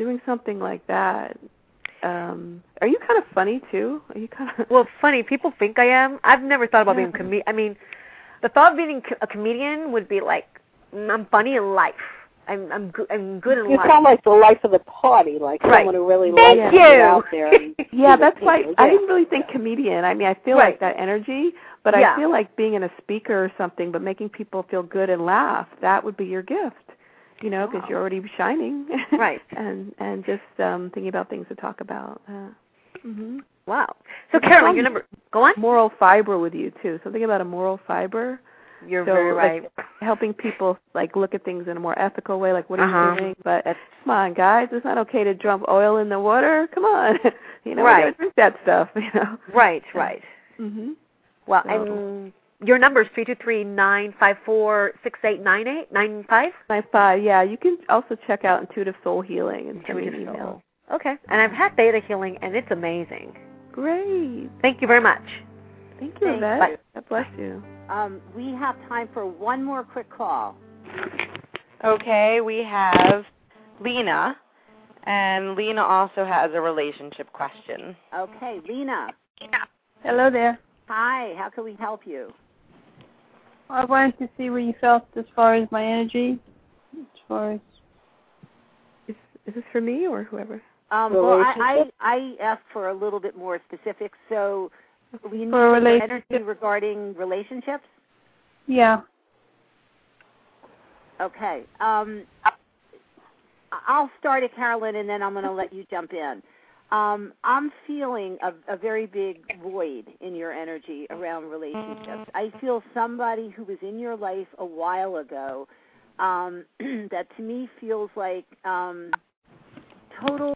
G: doing something like that. Um, are you kind of funny too? Are you kind of
K: Well, funny. People think I am. I've never thought about being a comedian. I mean, the thought of being a comedian would be like mm, I'm funny in life. I'm I'm good. I'm good in
D: You
K: life.
D: You sound like the life of the party, like
K: Right.
D: someone who really
K: Thank
D: likes
K: you.
D: to get out there. And
G: Yeah,
D: be with
G: that's why
D: people.
G: I didn't really think comedian. I mean, I feel
K: Right.
G: like that energy, but
K: Yeah.
G: I feel like being in a speaker or something, but making people feel good and laugh. That would be your gift. You know, because
K: Wow.
G: you're already shining.
K: Right.
G: and and just um thinking about things to talk about. Uh, hmm
K: Wow. So Carolyn, your number. Go on.
G: Moral fiber with you too. Something about a moral fiber.
K: You're
G: so,
K: very
G: like,
K: right.
G: helping people like look at things in a more ethical way. Like, what are
K: Uh-huh.
G: you doing? But come on, guys, it's not okay to dump oil in the water. Come on, you know, we
K: Right.
G: drink that stuff. You know.
K: Right. Right.
G: Mhm.
K: Well,
G: So-
K: and your number is three two three nine five four six eight nine eight nine five.
G: Nine five. Yeah, you can also check out Intuitive Soul Healing and send me an
K: Intuitive
G: email.
K: Soul. Okay. And I've had Theta Healing, and it's amazing.
G: Great.
K: Thank you very much.
G: Thank you,
C: Thanks.
G: Yvette.
K: Bye.
G: God bless you.
C: Um, we have time for one more quick call.
A: Okay, we have Lena, and Lena also has a relationship question.
C: Okay, Lena.
L: Hello there.
C: Hi, how can we help you?
L: I wanted to see what you felt as far as my energy, as far as
G: Is is this for me or whoever?
C: Um, well, I, I I asked for a little bit more specifics. So, we need
L: For a
C: your
L: relationship.
C: energy regarding relationships.
L: yeah.
C: Okay. Um, I- I'll start it, Carolyn, and then I'm going to let you jump in. Um, I'm feeling a, a very big void in your energy around relationships. I feel somebody who was in your life a while ago um, that to me feels like um, total,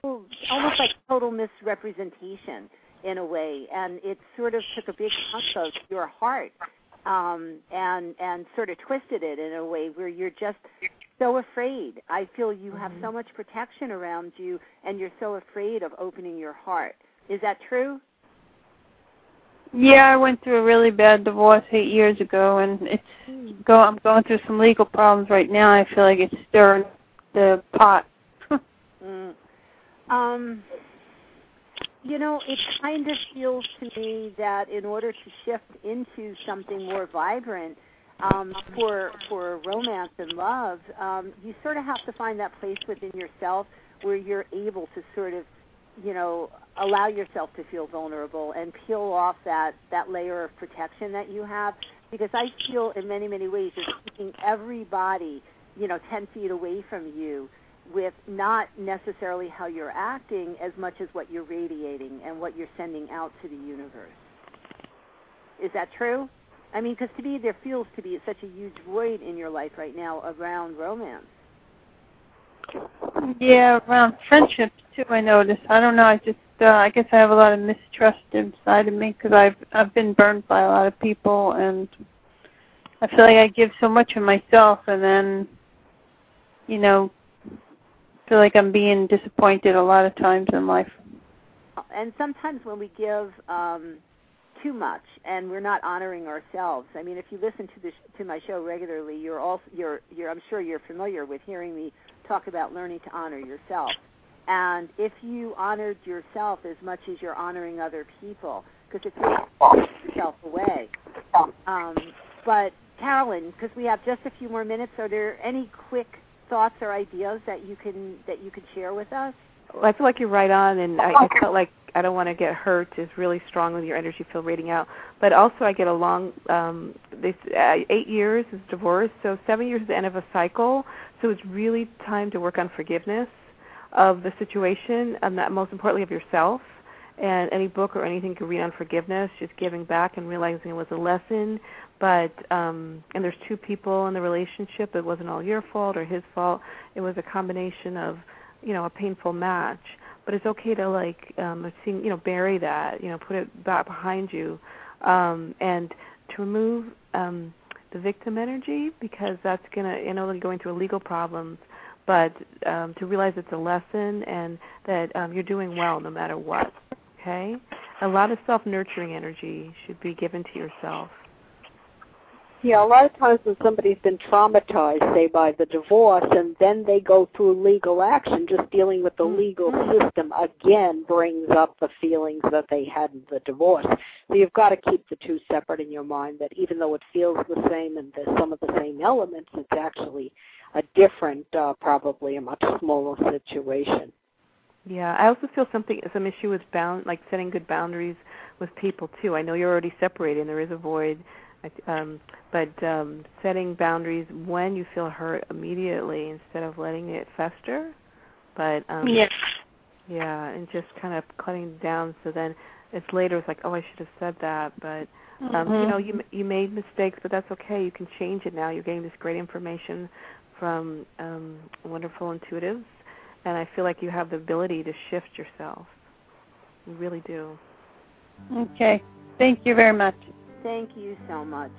C: almost like total misrepresentation in a way, and it sort of took a big chunk of your heart um, and and sort of twisted it in a way where you're just so afraid. I feel you have so much protection around you, and you're so afraid of opening your heart. Is that true?
L: Yeah, I went through a really bad divorce eight years ago, and it's go. I'm going through some legal problems right now. I feel like it's stirring the pot.
C: Mm. Um, you know, it kind of feels to me that in order to shift into something more vibrant um, for for romance and love, um, you sort of have to find that place within yourself where you're able to sort of, you know, allow yourself to feel vulnerable and peel off that that layer of protection that you have. Because I feel in many many ways you're keeping everybody, you know, ten feet away from you with not necessarily how you're acting as much as what you're radiating and what you're sending out to the universe. Is that true? I mean, because to me, there feels to be such a huge void in your life right now around romance.
L: Yeah, around friendships too. I notice. I don't know. I just. Uh, I guess I have a lot of mistrust inside of me because I've I've been burned by a lot of people, and I feel like I give so much of myself, and then, you know, feel like I'm being disappointed a lot of times in life.
C: And sometimes when we give um, too much and we're not honoring ourselves. I mean, if you listen to this to my show regularly, you're all you're you're I'm sure you're familiar with hearing me talk about learning to honor yourself. And if you honored yourself as much as you're honoring other people, because it's really taking yourself away. Um, but Carolyn, because we have just a few more minutes, are there any quick thoughts or ideas that you can that you could share with us?
G: I feel like you're right on, and I, I felt like I don't want to get hurt is really strong with your energy field rating out. But also, I get along. Um, this uh, eight years is divorce, so seven years is the end of a cycle. So it's really time to work on forgiveness of the situation, and that most importantly of yourself. And any book or anything you can read on forgiveness, just giving back and realizing it was a lesson. But um, and there's two people in the relationship. It wasn't all your fault or his fault. It was a combination of you know a painful match but it's okay to like um you know bury that you know put it back behind you um and to remove um the victim energy because that's going to you know going through legal problems but um to realize it's a lesson and that um you're doing well no matter what okay? A lot of self nurturing energy should be given to yourself
D: Yeah, a lot of times when somebody's been traumatized, say by the divorce, and then they go through legal action, just dealing with the legal system again brings up the feelings that they had in the divorce. So you've got to keep the two separate in your mind. That even though it feels the same and there's some of the same elements, it's actually a different, uh, probably a much smaller situation.
G: Yeah, I also feel something some issue with bound like setting good boundaries with people too. I know you're already separated and there is a void um, but um, setting boundaries when you feel hurt immediately instead of letting it fester. But um,
L: yes,
G: yeah, and just kind of cutting down so then it's later it's like oh I should have said that, but um,
L: mm-hmm.
G: you know you you made mistakes, but that's okay. You can change it now. You're getting this great information from um, wonderful intuitives, and I feel like you have the ability to shift yourself. You really do.
L: Okay. Thank you very much.
C: Thank you so much.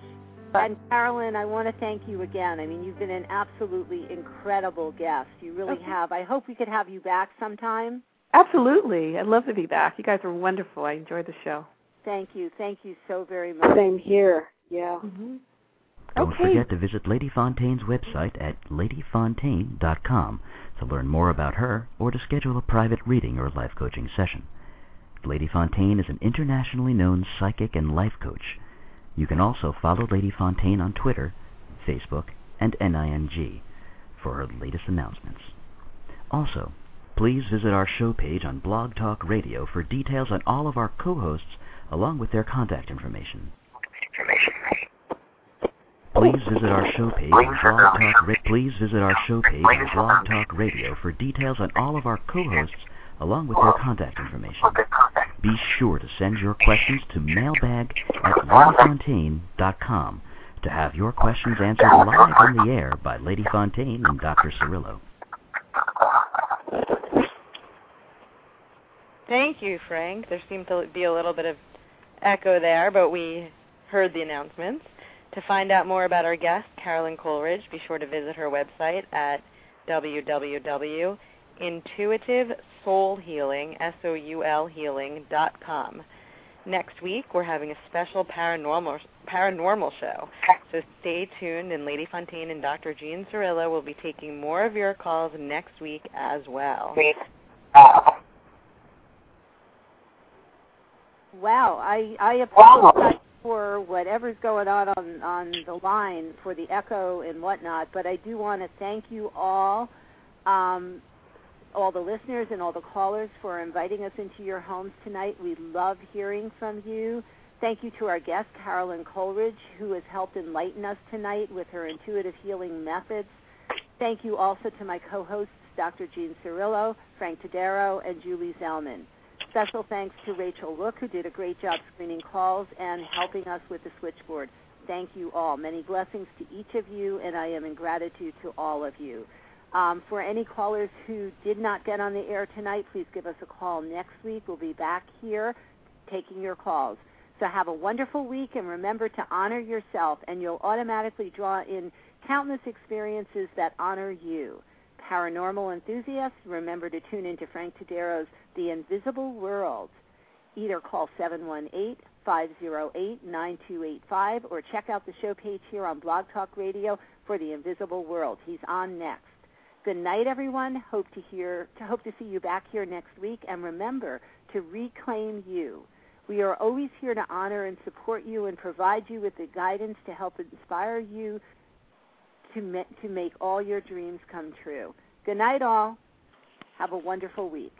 C: And Carolyn, I want to thank you again. I mean, you've been an absolutely incredible guest. You really
G: Okay.
C: have. I hope we could have you back sometime.
G: Absolutely. I'd love to be back. You guys are wonderful. I enjoyed the show.
C: Thank you. Thank you so very much.
D: Same here. Yeah.
G: Mm-hmm.
M: Don't
G: Okay.
M: forget to visit Lady Fontaine's website at ladyfontaine.com to learn more about her or to schedule a private reading or life coaching session. Lady Fontaine is an internationally known psychic and life coach. You can also follow Lady Fontaine on Twitter, Facebook, and NING for her latest announcements. Also, please visit our show page on Blog Talk Radio for details on all of our co-hosts along with their contact information. Please visit our show page on Blog Talk Ra- Please visit our show page on Blog Talk Radio for details on all of our co-hosts along with their contact information. Be sure to send your questions to mailbag at ladyfontaine.com to have your questions answered live on the air by Lady Fontaine and Dr. Cirillo.
A: Thank you, Frank. There seemed to be a little bit of echo there, but we heard the announcements. To find out more about our guest, Carolyn Coleridge, be sure to visit her website at www.intuitivesoulhealing, S-O-U-L Healing, S O U L healing.com. Next week, we're having a special paranormal paranormal show. So stay tuned, and Lady Fontaine and Dr. Jean Cirillo will be taking more of your calls next week as well.
C: Wow, I I apologize for whatever's going on on on the line for the echo and whatnot, but I do want to thank you all, um, all the listeners and all the callers for inviting us into your homes tonight. We love hearing from you. Thank you to our guest Carolyn Coleridge, who has helped enlighten us tonight with her intuitive healing methods. Thank you also to my co-hosts Dr. Jean Cirillo, Frank Tadero, and Julie Zellman. Special thanks to Rachel Rook, who did a great job screening calls and helping us with the switchboard. Thank you all. Many blessings to each of you, and I am in gratitude to all of you. Um, for any callers who did not get on the air tonight, please give us a call next week. We'll be back here taking your calls. So have a wonderful week, and remember to honor yourself, and you'll automatically draw in countless experiences that honor you. Paranormal enthusiasts, remember to tune into Frank Tadero's The Invisible World. Either call 718-508-9285 or check out the show page here on Blog Talk Radio for The Invisible World. He's on next. Good night, everyone. Hope to hear, to hope to see you back here next week. And remember to reclaim you. We are always here to honor and support you and provide you with the guidance to help inspire you to, ma- to make all your dreams come true. Good night, all. Have a wonderful week.